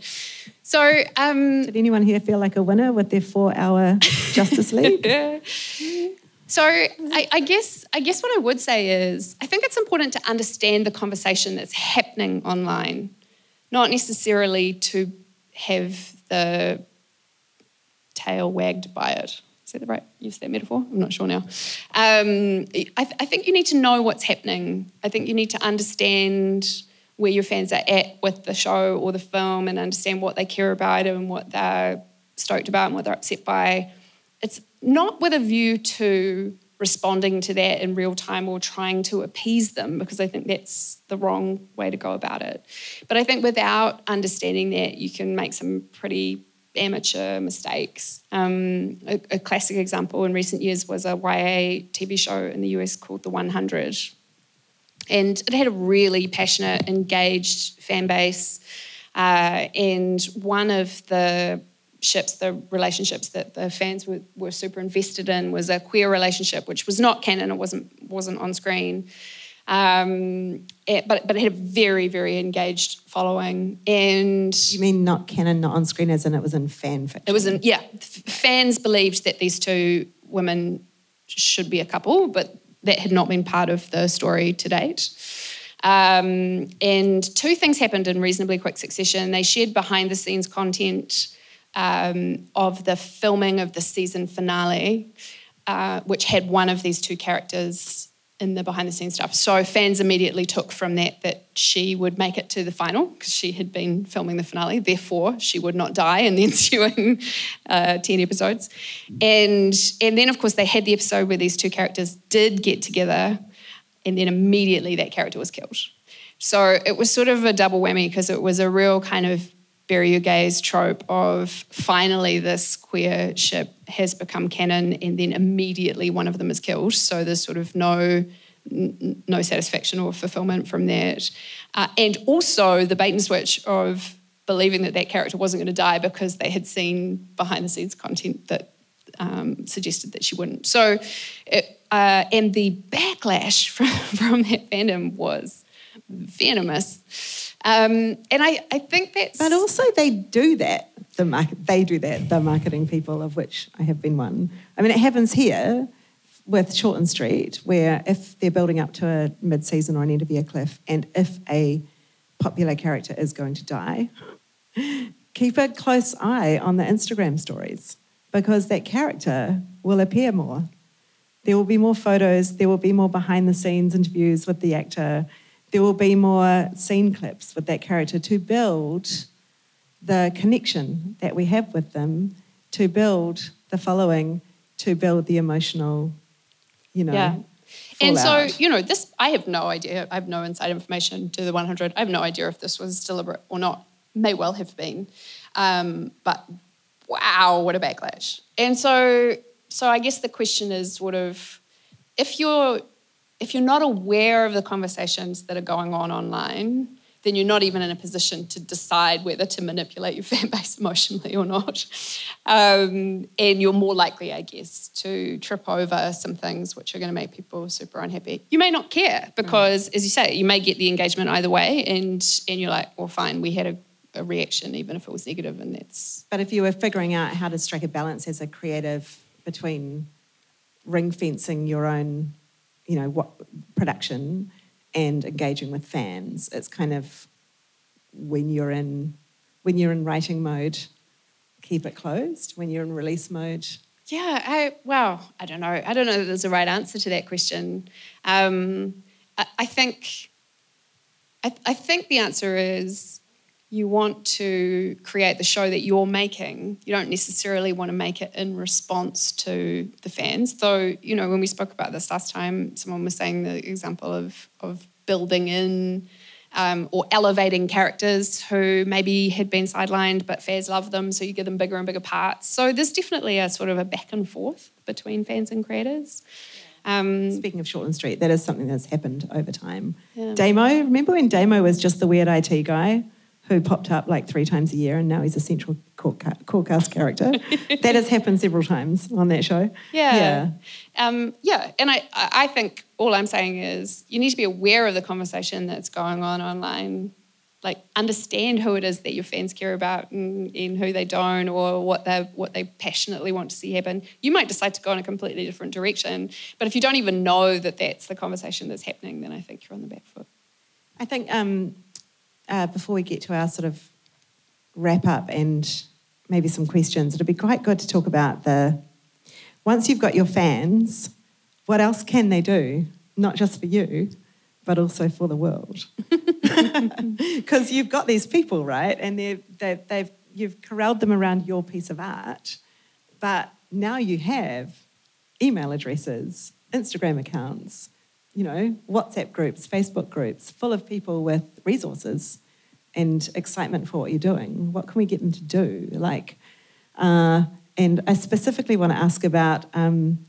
So, um, did anyone here feel like a winner with their four-hour Justice League? So, I, I, guess I guess what I would say is I think it's important to understand the conversation that's happening online. not necessarily to have the tail wagged by it. Is that the right use that metaphor? I'm not sure now. Um, I, th- I think you need to know what's happening. I think you need to understand where your fans are at with the show or the film and understand what they care about and what they're stoked about and what they're upset by. Not with a view to responding to that in real time or trying to appease them because I think that's the wrong way to go about it. But I think without understanding that, you can make some pretty amateur mistakes. Um, a, a, classic example in recent years was a YA TV show in the US called The 100. And it had a really passionate, engaged fan base. Uh, and one of the ships, the relationships that the fans were, were super invested in was a queer relationship, which was not canon, it wasn't, wasn't on screen. Um, it, but but it had a very very engaged following, and you mean not canon, not on screen, as in it was in fan fiction. It was in yeah. Fans believed that these two women should be a couple, but that had not been part of the story to date. Um, and two things happened in reasonably quick succession. They shared behind the scenes content um, of the filming of the season finale, uh, which had one of these two characters in the behind the scenes stuff. So fans immediately took from that that she would make it to the final because she had been filming the finale. Therefore, she would not die in the ensuing uh, 10 episodes. And, and then, of course, they had the episode where these two characters did get together, and then immediately that character was killed. So it was sort of a double whammy because it was a real kind of bury your gays trope of finally this queer ship has become canon and then immediately one of them is killed. So there's sort of no no satisfaction or fulfillment from that. Uh, and also the bait and switch of believing that that character wasn't going to die because they had seen behind the scenes content that um, suggested that she wouldn't. So, it, uh, and the backlash from, from that fandom was venomous. Um, and I, I think that's. But also, they do that. The market, they do that. The marketing people, of which I have been one. I mean, it happens here with Shortland Street, where if they're building up to a mid-season or an end of year cliff, and if a popular character is going to die, keep a close eye on the Instagram stories because that character will appear more. There will be more photos. There will be more behind-the-scenes interviews with the actor there will be more scene clips with that character to build the connection that we have with them, to build the following, to build the emotional, you know. Yeah. And so, you know, this, I have no idea. I have no inside information to the 100. I have no idea if this was deliberate or not. May well have been. Um, but wow, what a backlash. And so, so I guess the question is sort of if you're if you're not aware of the conversations that are going on online, then you're not even in a position to decide whether to manipulate your fan base emotionally or not. Um, and you're more likely, I guess, to trip over some things which are going to make people super unhappy. You may not care because, mm. as you say, you may get the engagement either way, and and you're like, well, fine, we had a, a reaction, even if it was negative, and that's. But if you were figuring out how to strike a balance as a creative between ring fencing your own you know, what production and engaging with fans. It's kind of when you're in when you're in writing mode, keep it closed. When you're in release mode, yeah. I well, I don't know. I don't know that there's a right answer to that question. Um, I, I think I, I think the answer is you want to create the show that you're making. You don't necessarily want to make it in response to the fans. Though, you know, when we spoke about this last time, someone was saying the example of, of building in um, or elevating characters who maybe had been sidelined, but fans love them, so you give them bigger and bigger parts. So there's definitely a sort of a back and forth between fans and creators. Um, Speaking of Shortland Street, that is something that's happened over time. Yeah. Damo, remember when Damo was just the weird IT guy? Who popped up like three times a year and now he's a central court, court cast character. that has happened several times on that show. Yeah. Yeah. Um, yeah. And I, I think all I'm saying is you need to be aware of the conversation that's going on online. Like understand who it is that your fans care about and, and who they don't, or what they what they passionately want to see happen. You might decide to go in a completely different direction, but if you don't even know that that's the conversation that's happening, then I think you're on the back foot. I think um, uh, before we get to our sort of wrap up and maybe some questions, it'd be quite good to talk about the once you've got your fans, what else can they do? Not just for you, but also for the world. Because you've got these people, right? And they've, they've, they've, you've corralled them around your piece of art, but now you have email addresses, Instagram accounts, you know, WhatsApp groups, Facebook groups, full of people with resources and excitement for what you're doing. What can we get them to do? Like, uh, and I specifically want to ask about um,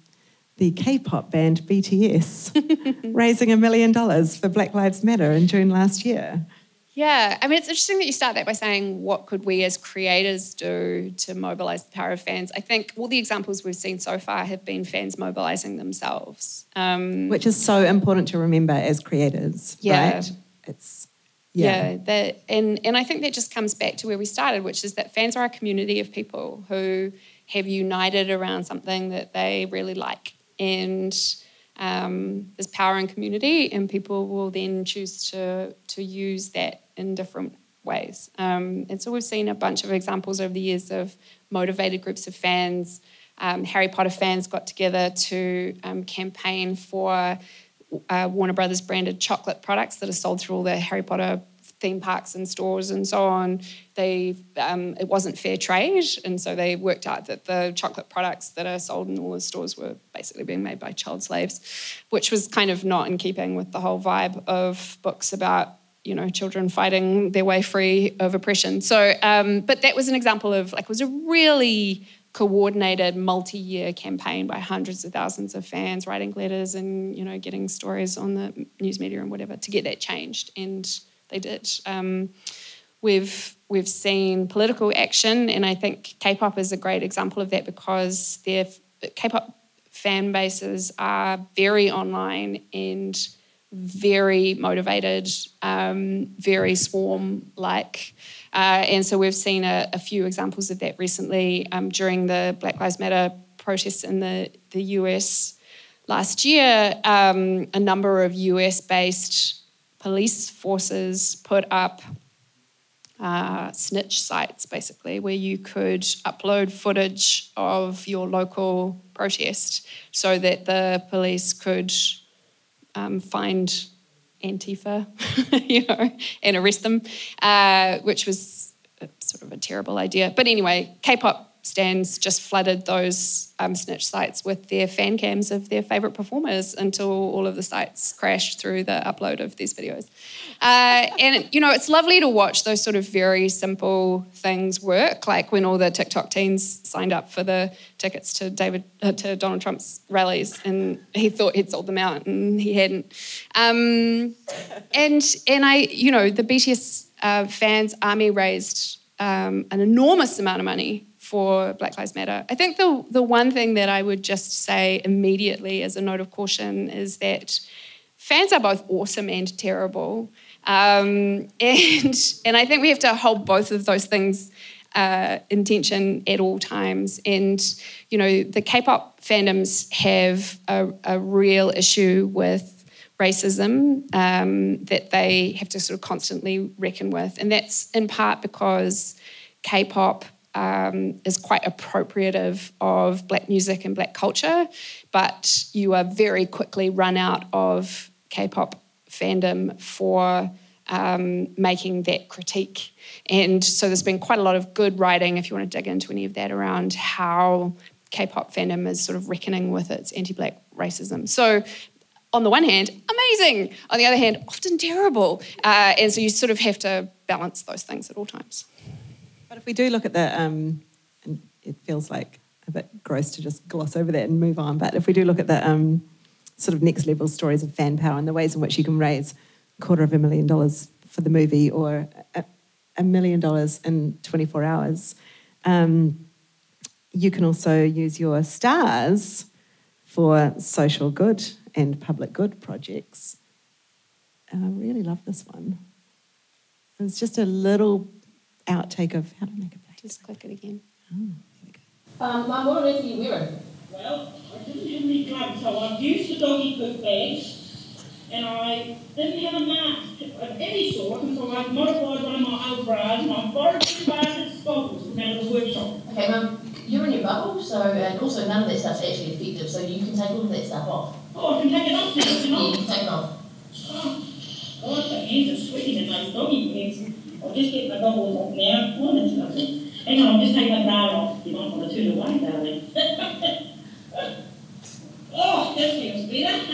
the K-pop band BTS raising a million dollars for Black Lives Matter in June last year. Yeah, I mean, it's interesting that you start that by saying, what could we as creators do to mobilize the power of fans? I think all the examples we've seen so far have been fans mobilizing themselves. Um, Which is so important to remember as creators, Yeah. right? It's, yeah. yeah, that, and, and I think that just comes back to where we started, which is that fans are a community of people who have united around something that they really like. And um, there's power in community, and people will then choose to, to use that in different ways. Um, and so we've seen a bunch of examples over the years of motivated groups of fans. Um, Harry Potter fans got together to um, campaign for uh, Warner Brothers branded chocolate products that are sold through all the Harry Potter theme parks and stores and so on. They um, it wasn't fair trade, and so they worked out that the chocolate products that are sold in all the stores were basically being made by child slaves, which was kind of not in keeping with the whole vibe of books about you know children fighting their way free of oppression. So, um, but that was an example of like was a really coordinated multi-year campaign by hundreds of thousands of fans writing letters and you know getting stories on the news media and whatever to get that changed and they did um, we've we've seen political action and i think k-pop is a great example of that because their k-pop fan bases are very online and very motivated um, very swarm like uh, and so we've seen a, a, few examples of that recently um, during the Black Lives Matter protests in the, the US last year. Um, a number of US based police forces put up uh, snitch sites, basically, where you could upload footage of your local protest so that the police could um, find Antifa, you know, and arrest them, uh, which was sort of a terrible idea. But anyway, K-pop stands just flooded those um, snitch sites with their fan cams of their favourite performers until all of the sites crashed through the upload of these videos. Uh, and you know, it's lovely to watch those sort of very simple things work, like when all the TikTok teens signed up for the tickets to David uh, to Donald Trump's rallies, and he thought he'd sold them out, and he hadn't. Um, and and I, you know, the BTS uh, fans army raised um, an enormous amount of money for Black Lives Matter. I think the, the one thing that I would just say immediately as a note of caution is that fans are both awesome and terrible. Um, and, and I think we have to hold both of those things uh, in tension at all times. And, you know, the K pop fandoms have a, a real issue with racism um, that they have to sort of constantly reckon with. And that's in part because K pop um, is quite appropriative of black music and black culture, but you are very quickly run out of K pop fandom for um, making that critique. And so there's been quite a lot of good writing, if you want to dig into any of that, around how K pop fandom is sort of reckoning with its anti black racism. So on the one hand, amazing. On the other hand, often terrible. Uh, and so you sort of have to balance those things at all times. But if we do look at the, um, and it feels like a bit gross to just gloss over that and move on, but if we do look at the um, sort of next level stories of fan power and the ways in which you can raise a quarter of a million dollars for the movie or a, a million dollars in 24 hours, um, you can also use your stars for social good and public good projects. And I really love this one. It's just a little outtake of how to make a plate. Just click it again. Oh, here we go. Um, Mum, what on earth are you wearing? Well, I didn't have any clubs, so I've used the doggy poop bags and I didn't have a mask of any sort, and so I modified one of my eyebrows, and I borrowed two bags of goggles from out of the workshop. Okay, Mum, you're in your bubble, so and also none of that stuff's actually effective, so you can take all of that stuff off. Oh, I can take it off now, can Yeah, you can take it off. Oh, God, the hands are sweating in those doggy pants. I'll just get my goggles off now. Oh, that's lovely. Hang on, I'll just take my bra off. You might want to turn away, darling. oh, this feels better.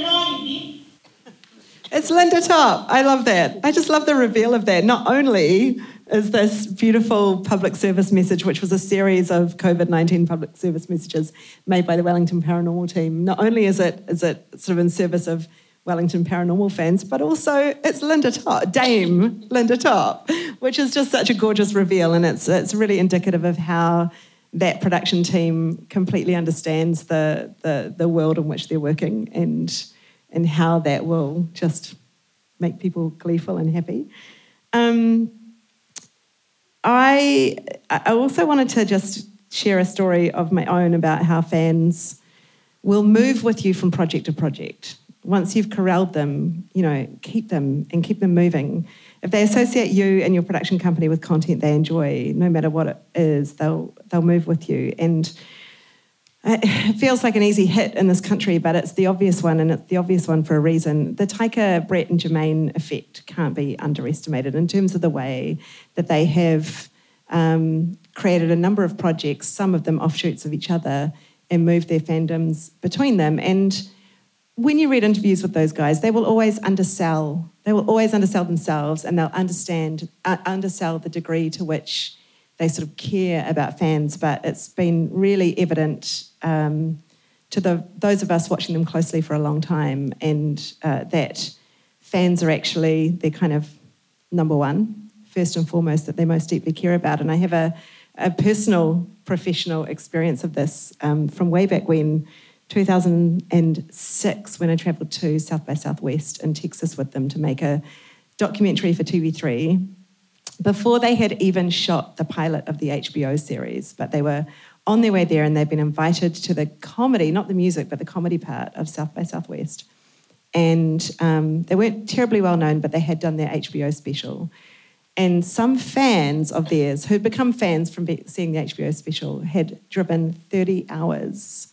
It's Lynda Topp. I love that. I just love the reveal of that. Not only is this beautiful public service message, which was a series of COVID 19 public service messages made by the Wellington Paranormal team, not only is it, is it sort of in service of Wellington Paranormal fans, but also it's Lynda Topp, Dame Lynda Topp, which is just such a gorgeous reveal. And it's, it's really indicative of how that production team completely understands the, the, the world in which they're working and, and how that will just make people gleeful and happy. Um, I, I also wanted to just share a story of my own about how fans will move with you from project to project. Once you've corralled them, you know, keep them and keep them moving. If they associate you and your production company with content they enjoy, no matter what it is, they'll they'll move with you. And it feels like an easy hit in this country, but it's the obvious one, and it's the obvious one for a reason. The Taika, Brett, and Jermaine effect can't be underestimated in terms of the way that they have um, created a number of projects, some of them offshoots of each other, and moved their fandoms between them. And when you read interviews with those guys, they will always undersell. They will always undersell themselves, and they'll understand uh, undersell the degree to which they sort of care about fans. But it's been really evident um, to the those of us watching them closely for a long time, and uh, that fans are actually their kind of number one, first and foremost, that they most deeply care about. And I have a, a personal professional experience of this um, from way back when. 2006 when I travelled to South by Southwest in Texas with them to make a documentary for TV3 before they had even shot the pilot of the HBO series, but they were on their way there and they'd been invited to the comedy, not the music, but the comedy part of South by Southwest. And um, they weren't terribly well known, but they had done their HBO special. And some fans of theirs, who'd become fans from seeing the HBO special, had driven 30 hours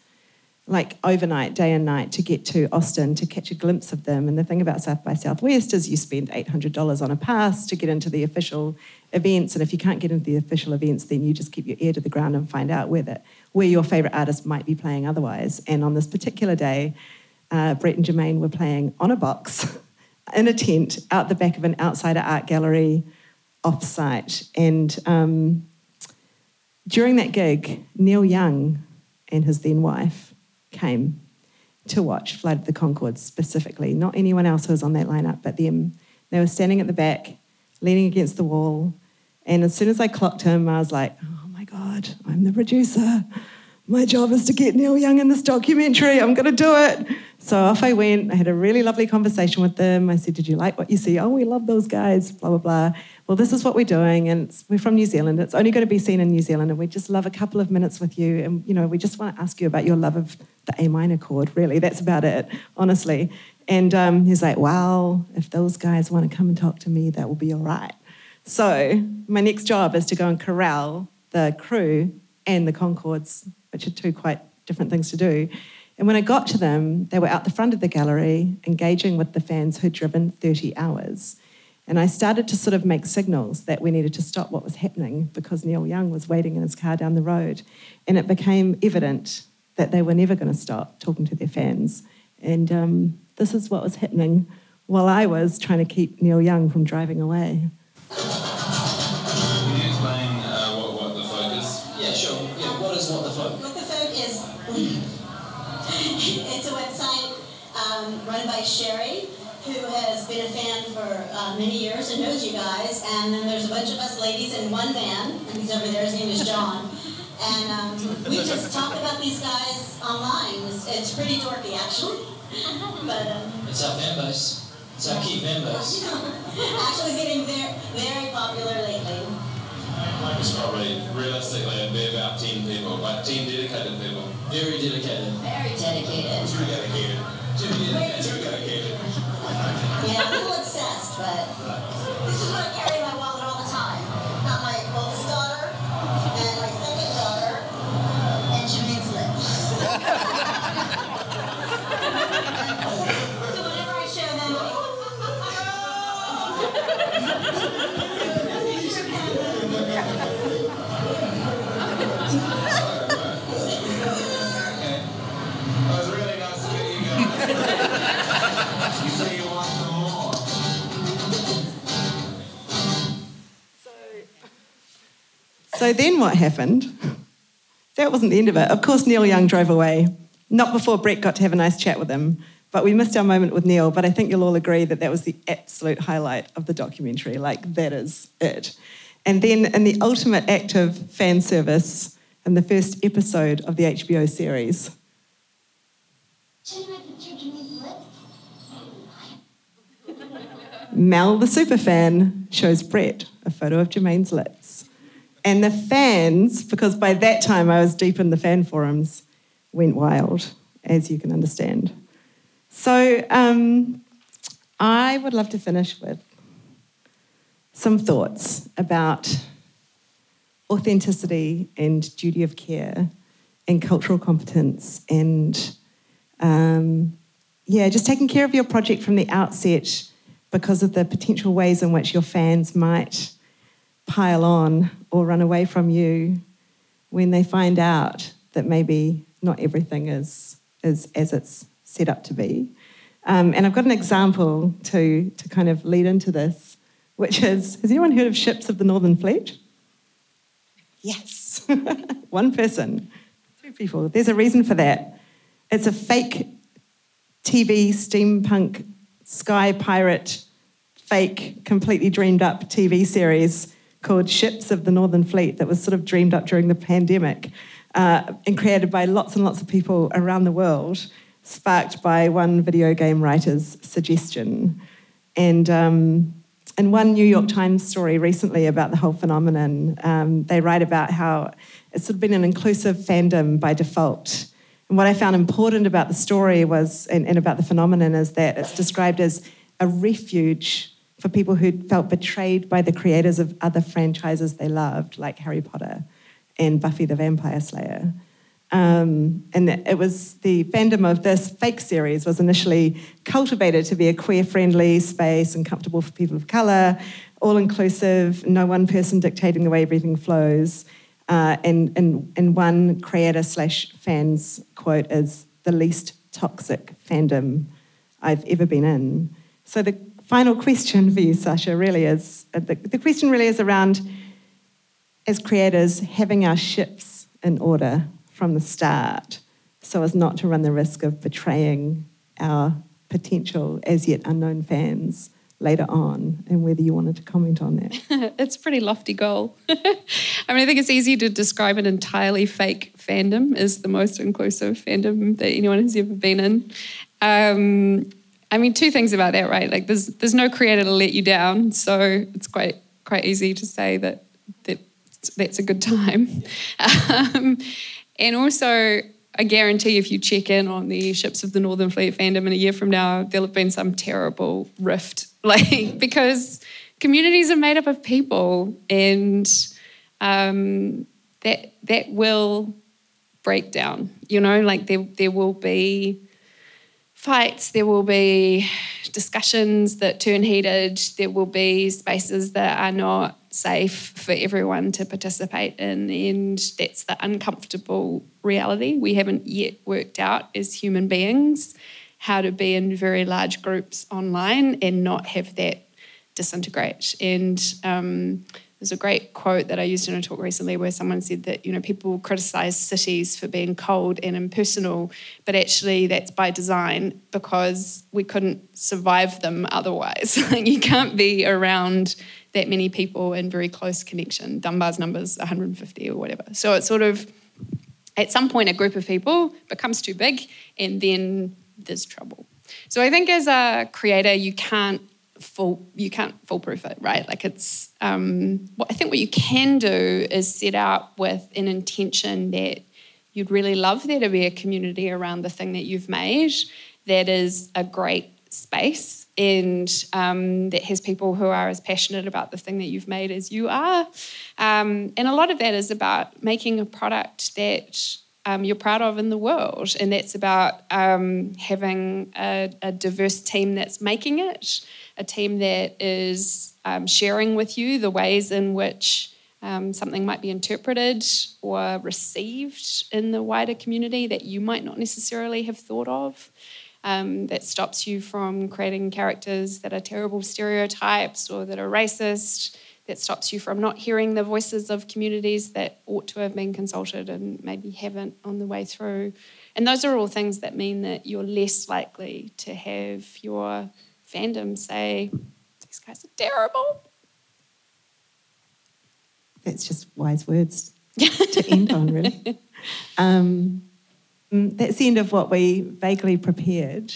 like overnight, day and night, to get to Austin to catch a glimpse of them. And the thing about South by Southwest is you spend $800 on a pass to get into the official events. And if you can't get into the official events, then you just keep your ear to the ground and find out where, where your favourite artist might be playing otherwise. And on this particular day, uh, Brett and Jermaine were playing on a box in a tent out the back of an outsider art gallery off site. And um, during that gig, Neil Young and his then wife came to watch of the Concords specifically, not anyone else who was on that lineup, but them. They were standing at the back, leaning against the wall. And as soon as I clocked him, I was like, oh my God, I'm the producer. My job is to get Neil Young in this documentary. I'm going to do it. So off I went. I had a really lovely conversation with them. I said, Did you like what you see? Oh, we love those guys, blah, blah, blah. Well, this is what we're doing. And we're from New Zealand. It's only going to be seen in New Zealand. And we just love a couple of minutes with you. And, you know, we just want to ask you about your love of the A minor chord, really. That's about it, honestly. And um, he's like, Well, if those guys want to come and talk to me, that will be all right. So my next job is to go and corral the crew and the Concords, which are two quite different things to do. And when I got to them, they were out the front of the gallery engaging with the fans who'd driven 30 hours. And I started to sort of make signals that we needed to stop what was happening because Neil Young was waiting in his car down the road. And it became evident that they were never going to stop talking to their fans. And um, this is what was happening while I was trying to keep Neil Young from driving away. Sherry, who has been a fan for uh, many years and knows you guys. And then there's a bunch of us ladies in one van, and he's over there, his name is John. And um, we just talk about these guys online. It's, it's pretty dorky, actually. but um, It's our fan base. It's our key fan base. actually getting very, very popular lately. It's probably realistically it'd be about 10 people, but 10 dedicated people. Very dedicated. Very dedicated. Too dedicated. Yeah, I'm a little obsessed, but this is what So then what happened? That wasn't the end of it. Of course, Neil Young drove away. Not before Brett got to have a nice chat with him. But we missed our moment with Neil. But I think you'll all agree that that was the absolute highlight of the documentary. Like, that is it. And then, in the ultimate act of fan service, in the first episode of the HBO series, Mel, the superfan, shows Brett a photo of Jermaine's lips. And the fans, because by that time I was deep in the fan forums, went wild, as you can understand. So um, I would love to finish with some thoughts about authenticity and duty of care and cultural competence and um, yeah, just taking care of your project from the outset because of the potential ways in which your fans might pile on or run away from you when they find out that maybe not everything is, is as it's set up to be. Um, and I've got an example to, to kind of lead into this, which is Has anyone heard of Ships of the Northern Fleet? Yes. One person, two people. There's a reason for that. It's a fake TV steampunk sky pirate, fake, completely dreamed up TV series called Ships of the Northern Fleet that was sort of dreamed up during the pandemic uh, and created by lots and lots of people around the world, sparked by one video game writer's suggestion. And um, in one New York Times story recently about the whole phenomenon, um, they write about how it's sort of been an inclusive fandom by default. And what I found important about the story was, and, and about the phenomenon, is that it's described as a refuge for people who felt betrayed by the creators of other franchises they loved, like Harry Potter and Buffy the Vampire Slayer. Um, and it was the fandom of this fake series was initially cultivated to be a queer-friendly space and comfortable for people of color, all-inclusive, no one person dictating the way everything flows. Uh, and, and, and one creator slash fans quote is the least toxic fandom I've ever been in. So the final question for you, Sasha, really is uh, the, the question really is around as creators having our ships in order from the start so as not to run the risk of betraying our potential as yet unknown fans later on and whether you wanted to comment on that. it's a pretty lofty goal. I mean, I think it's easy to describe an entirely fake fandom as the most inclusive fandom that anyone has ever been in. Um, I mean, two things about that, right? Like, there's there's no creator to let you down, so it's quite quite easy to say that that that's a good time. Um, and also, I guarantee if you check in on the ships of the Northern Fleet fandom in a year from now, there'll have been some terrible rift, like because communities are made up of people, and um, that that will break down. You know, like there there will be fights, there will be discussions that turn heated, there will be spaces that are not safe for everyone to participate in, and that's the uncomfortable reality. We haven't yet worked out as human beings how to be in very large groups online and not have that disintegrate. And um, there's a great quote that I used in a talk recently where someone said that you know people criticize cities for being cold and impersonal, but actually that's by design because we couldn't survive them otherwise. you can't be around that many people in very close connection. Dunbar's numbers 150 or whatever. So it's sort of at some point a group of people becomes too big and then there's trouble. So I think as a creator you can't full you can't foolproof it right like it's um, what i think what you can do is set out with an intention that you'd really love there to be a community around the thing that you've made that is a great space and um, that has people who are as passionate about the thing that you've made as you are. Um, and a lot of that is about making a product that um, you're proud of in the world. And that's about um, having a, a, diverse team that's making it, a team that is um, sharing with you the ways in which. Um, something might be interpreted or received in the wider community that you might not necessarily have thought of um, that stops you from creating characters that are terrible stereotypes or that are racist, that stops you from not hearing the voices of communities that ought to have been consulted and maybe haven't on the way through. And those are all things that mean that you're less likely to have your fandom say, these guys are terrible. That's just wise words to end on, really. Um, Mm, that's the end of what we vaguely prepared.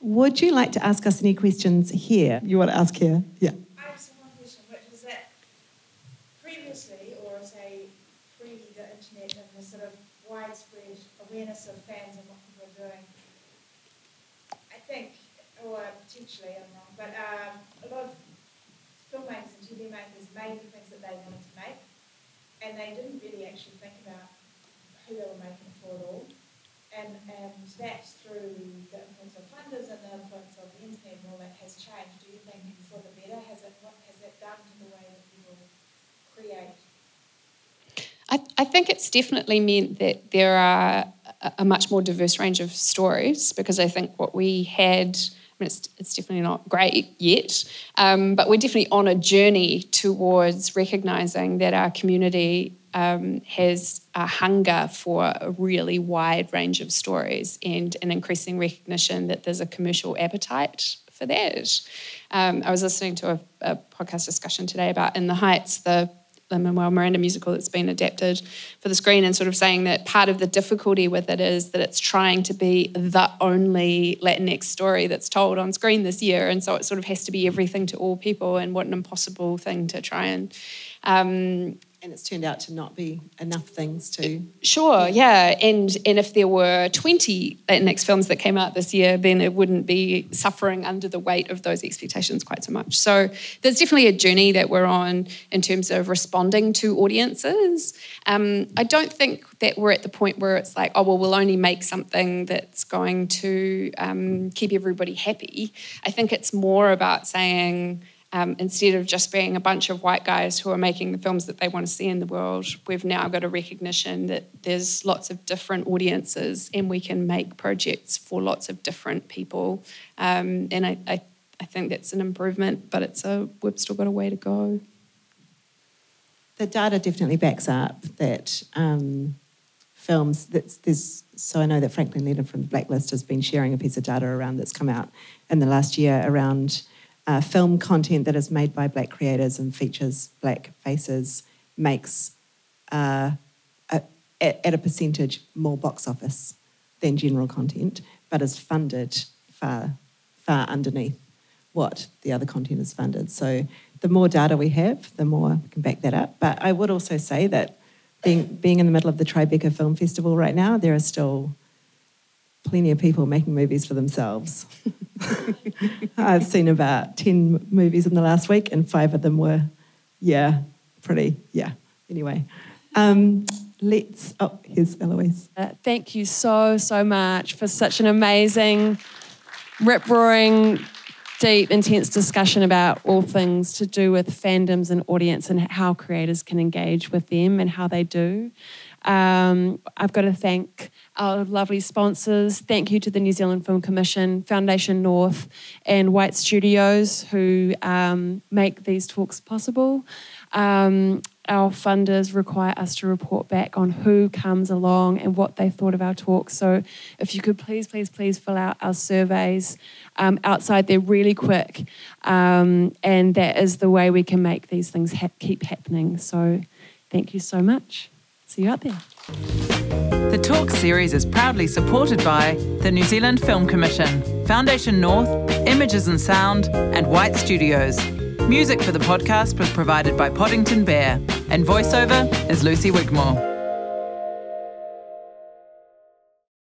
Would you like to ask us any questions here? You want to ask here? Yeah. I have one question, which is that previously, or say pre the internet and the sort of widespread awareness of fans and what people are doing, I think, or potentially I'm wrong, but um, a lot of filmmakers and TV makers made the things that they wanted to make, and they didn't really actually think about who they were making it for at all and, and that through the influence of funders and the influence of the internet and all that has changed. Do you think for the better? Has it what has that done to the way that people create? I, I think it's definitely meant that there are a much more diverse range of stories because I think what we had It's, it's definitely not great yet, um, but we're definitely on a journey towards recognizing that our community um, has a hunger for a really wide range of stories and an increasing recognition that there's a commercial appetite for that. Um, I was listening to a, a, podcast discussion today about In the Heights, the Lin-Manuel Miranda musical that's been adapted for the screen, and sort of saying that part of the difficulty with it is that it's trying to be the only Latinx story that's told on screen this year, and so it sort of has to be everything to all people, and what an impossible thing to try and um, and it's turned out to not be enough things to. Sure, yeah. And and if there were 20 Latinx films that came out this year, then it wouldn't be suffering under the weight of those expectations quite so much. So there's definitely a journey that we're on in terms of responding to audiences. Um, I don't think that we're at the point where it's like, oh, well, we'll only make something that's going to um, keep everybody happy. I think it's more about saying, um, instead of just being a bunch of white guys who are making the films that they want to see in the world, we've now got a recognition that there's lots of different audiences and we can make projects for lots of different people. Um, and I, I, I, think that's an improvement, but it's a we've still got a way to go. The data definitely backs up that um, films. That's, there's, so I know that Franklin Leonard from the Blacklist has been sharing a piece of data around that's come out in the last year around uh, film content that is made by black creators and features black faces makes uh, a, at a percentage more box office than general content, but is funded far, far underneath what the other content is funded. So the more data we have, the more we can back that up. But I would also say that being, being in the middle of the Tribeca Film Festival right now, there are still plenty of people making movies for themselves. I've seen about 10 movies in the last week, and five of them were, yeah, pretty, yeah. Anyway, um, let's, oh, here's Eloise. Uh, thank you so, so much for such an amazing, rip roaring, deep, intense discussion about all things to do with fandoms and audience and how creators can engage with them and how they do. Um, I've got to thank our lovely sponsors. Thank you to the New Zealand Film Commission, Foundation North, and White Studios who um, make these talks possible. Um, our funders require us to report back on who comes along and what they thought of our talks. So, if you could please, please, please fill out our surveys um, outside there really quick, um, and that is the way we can make these things ha- keep happening. So, thank you so much. See you out there. The Talk series is proudly supported by the New Zealand Film Commission, Foundation North, Images and Sound, and White Studios. Music for the podcast was provided by Poddington Bear, and voiceover is Lucy Wigmore.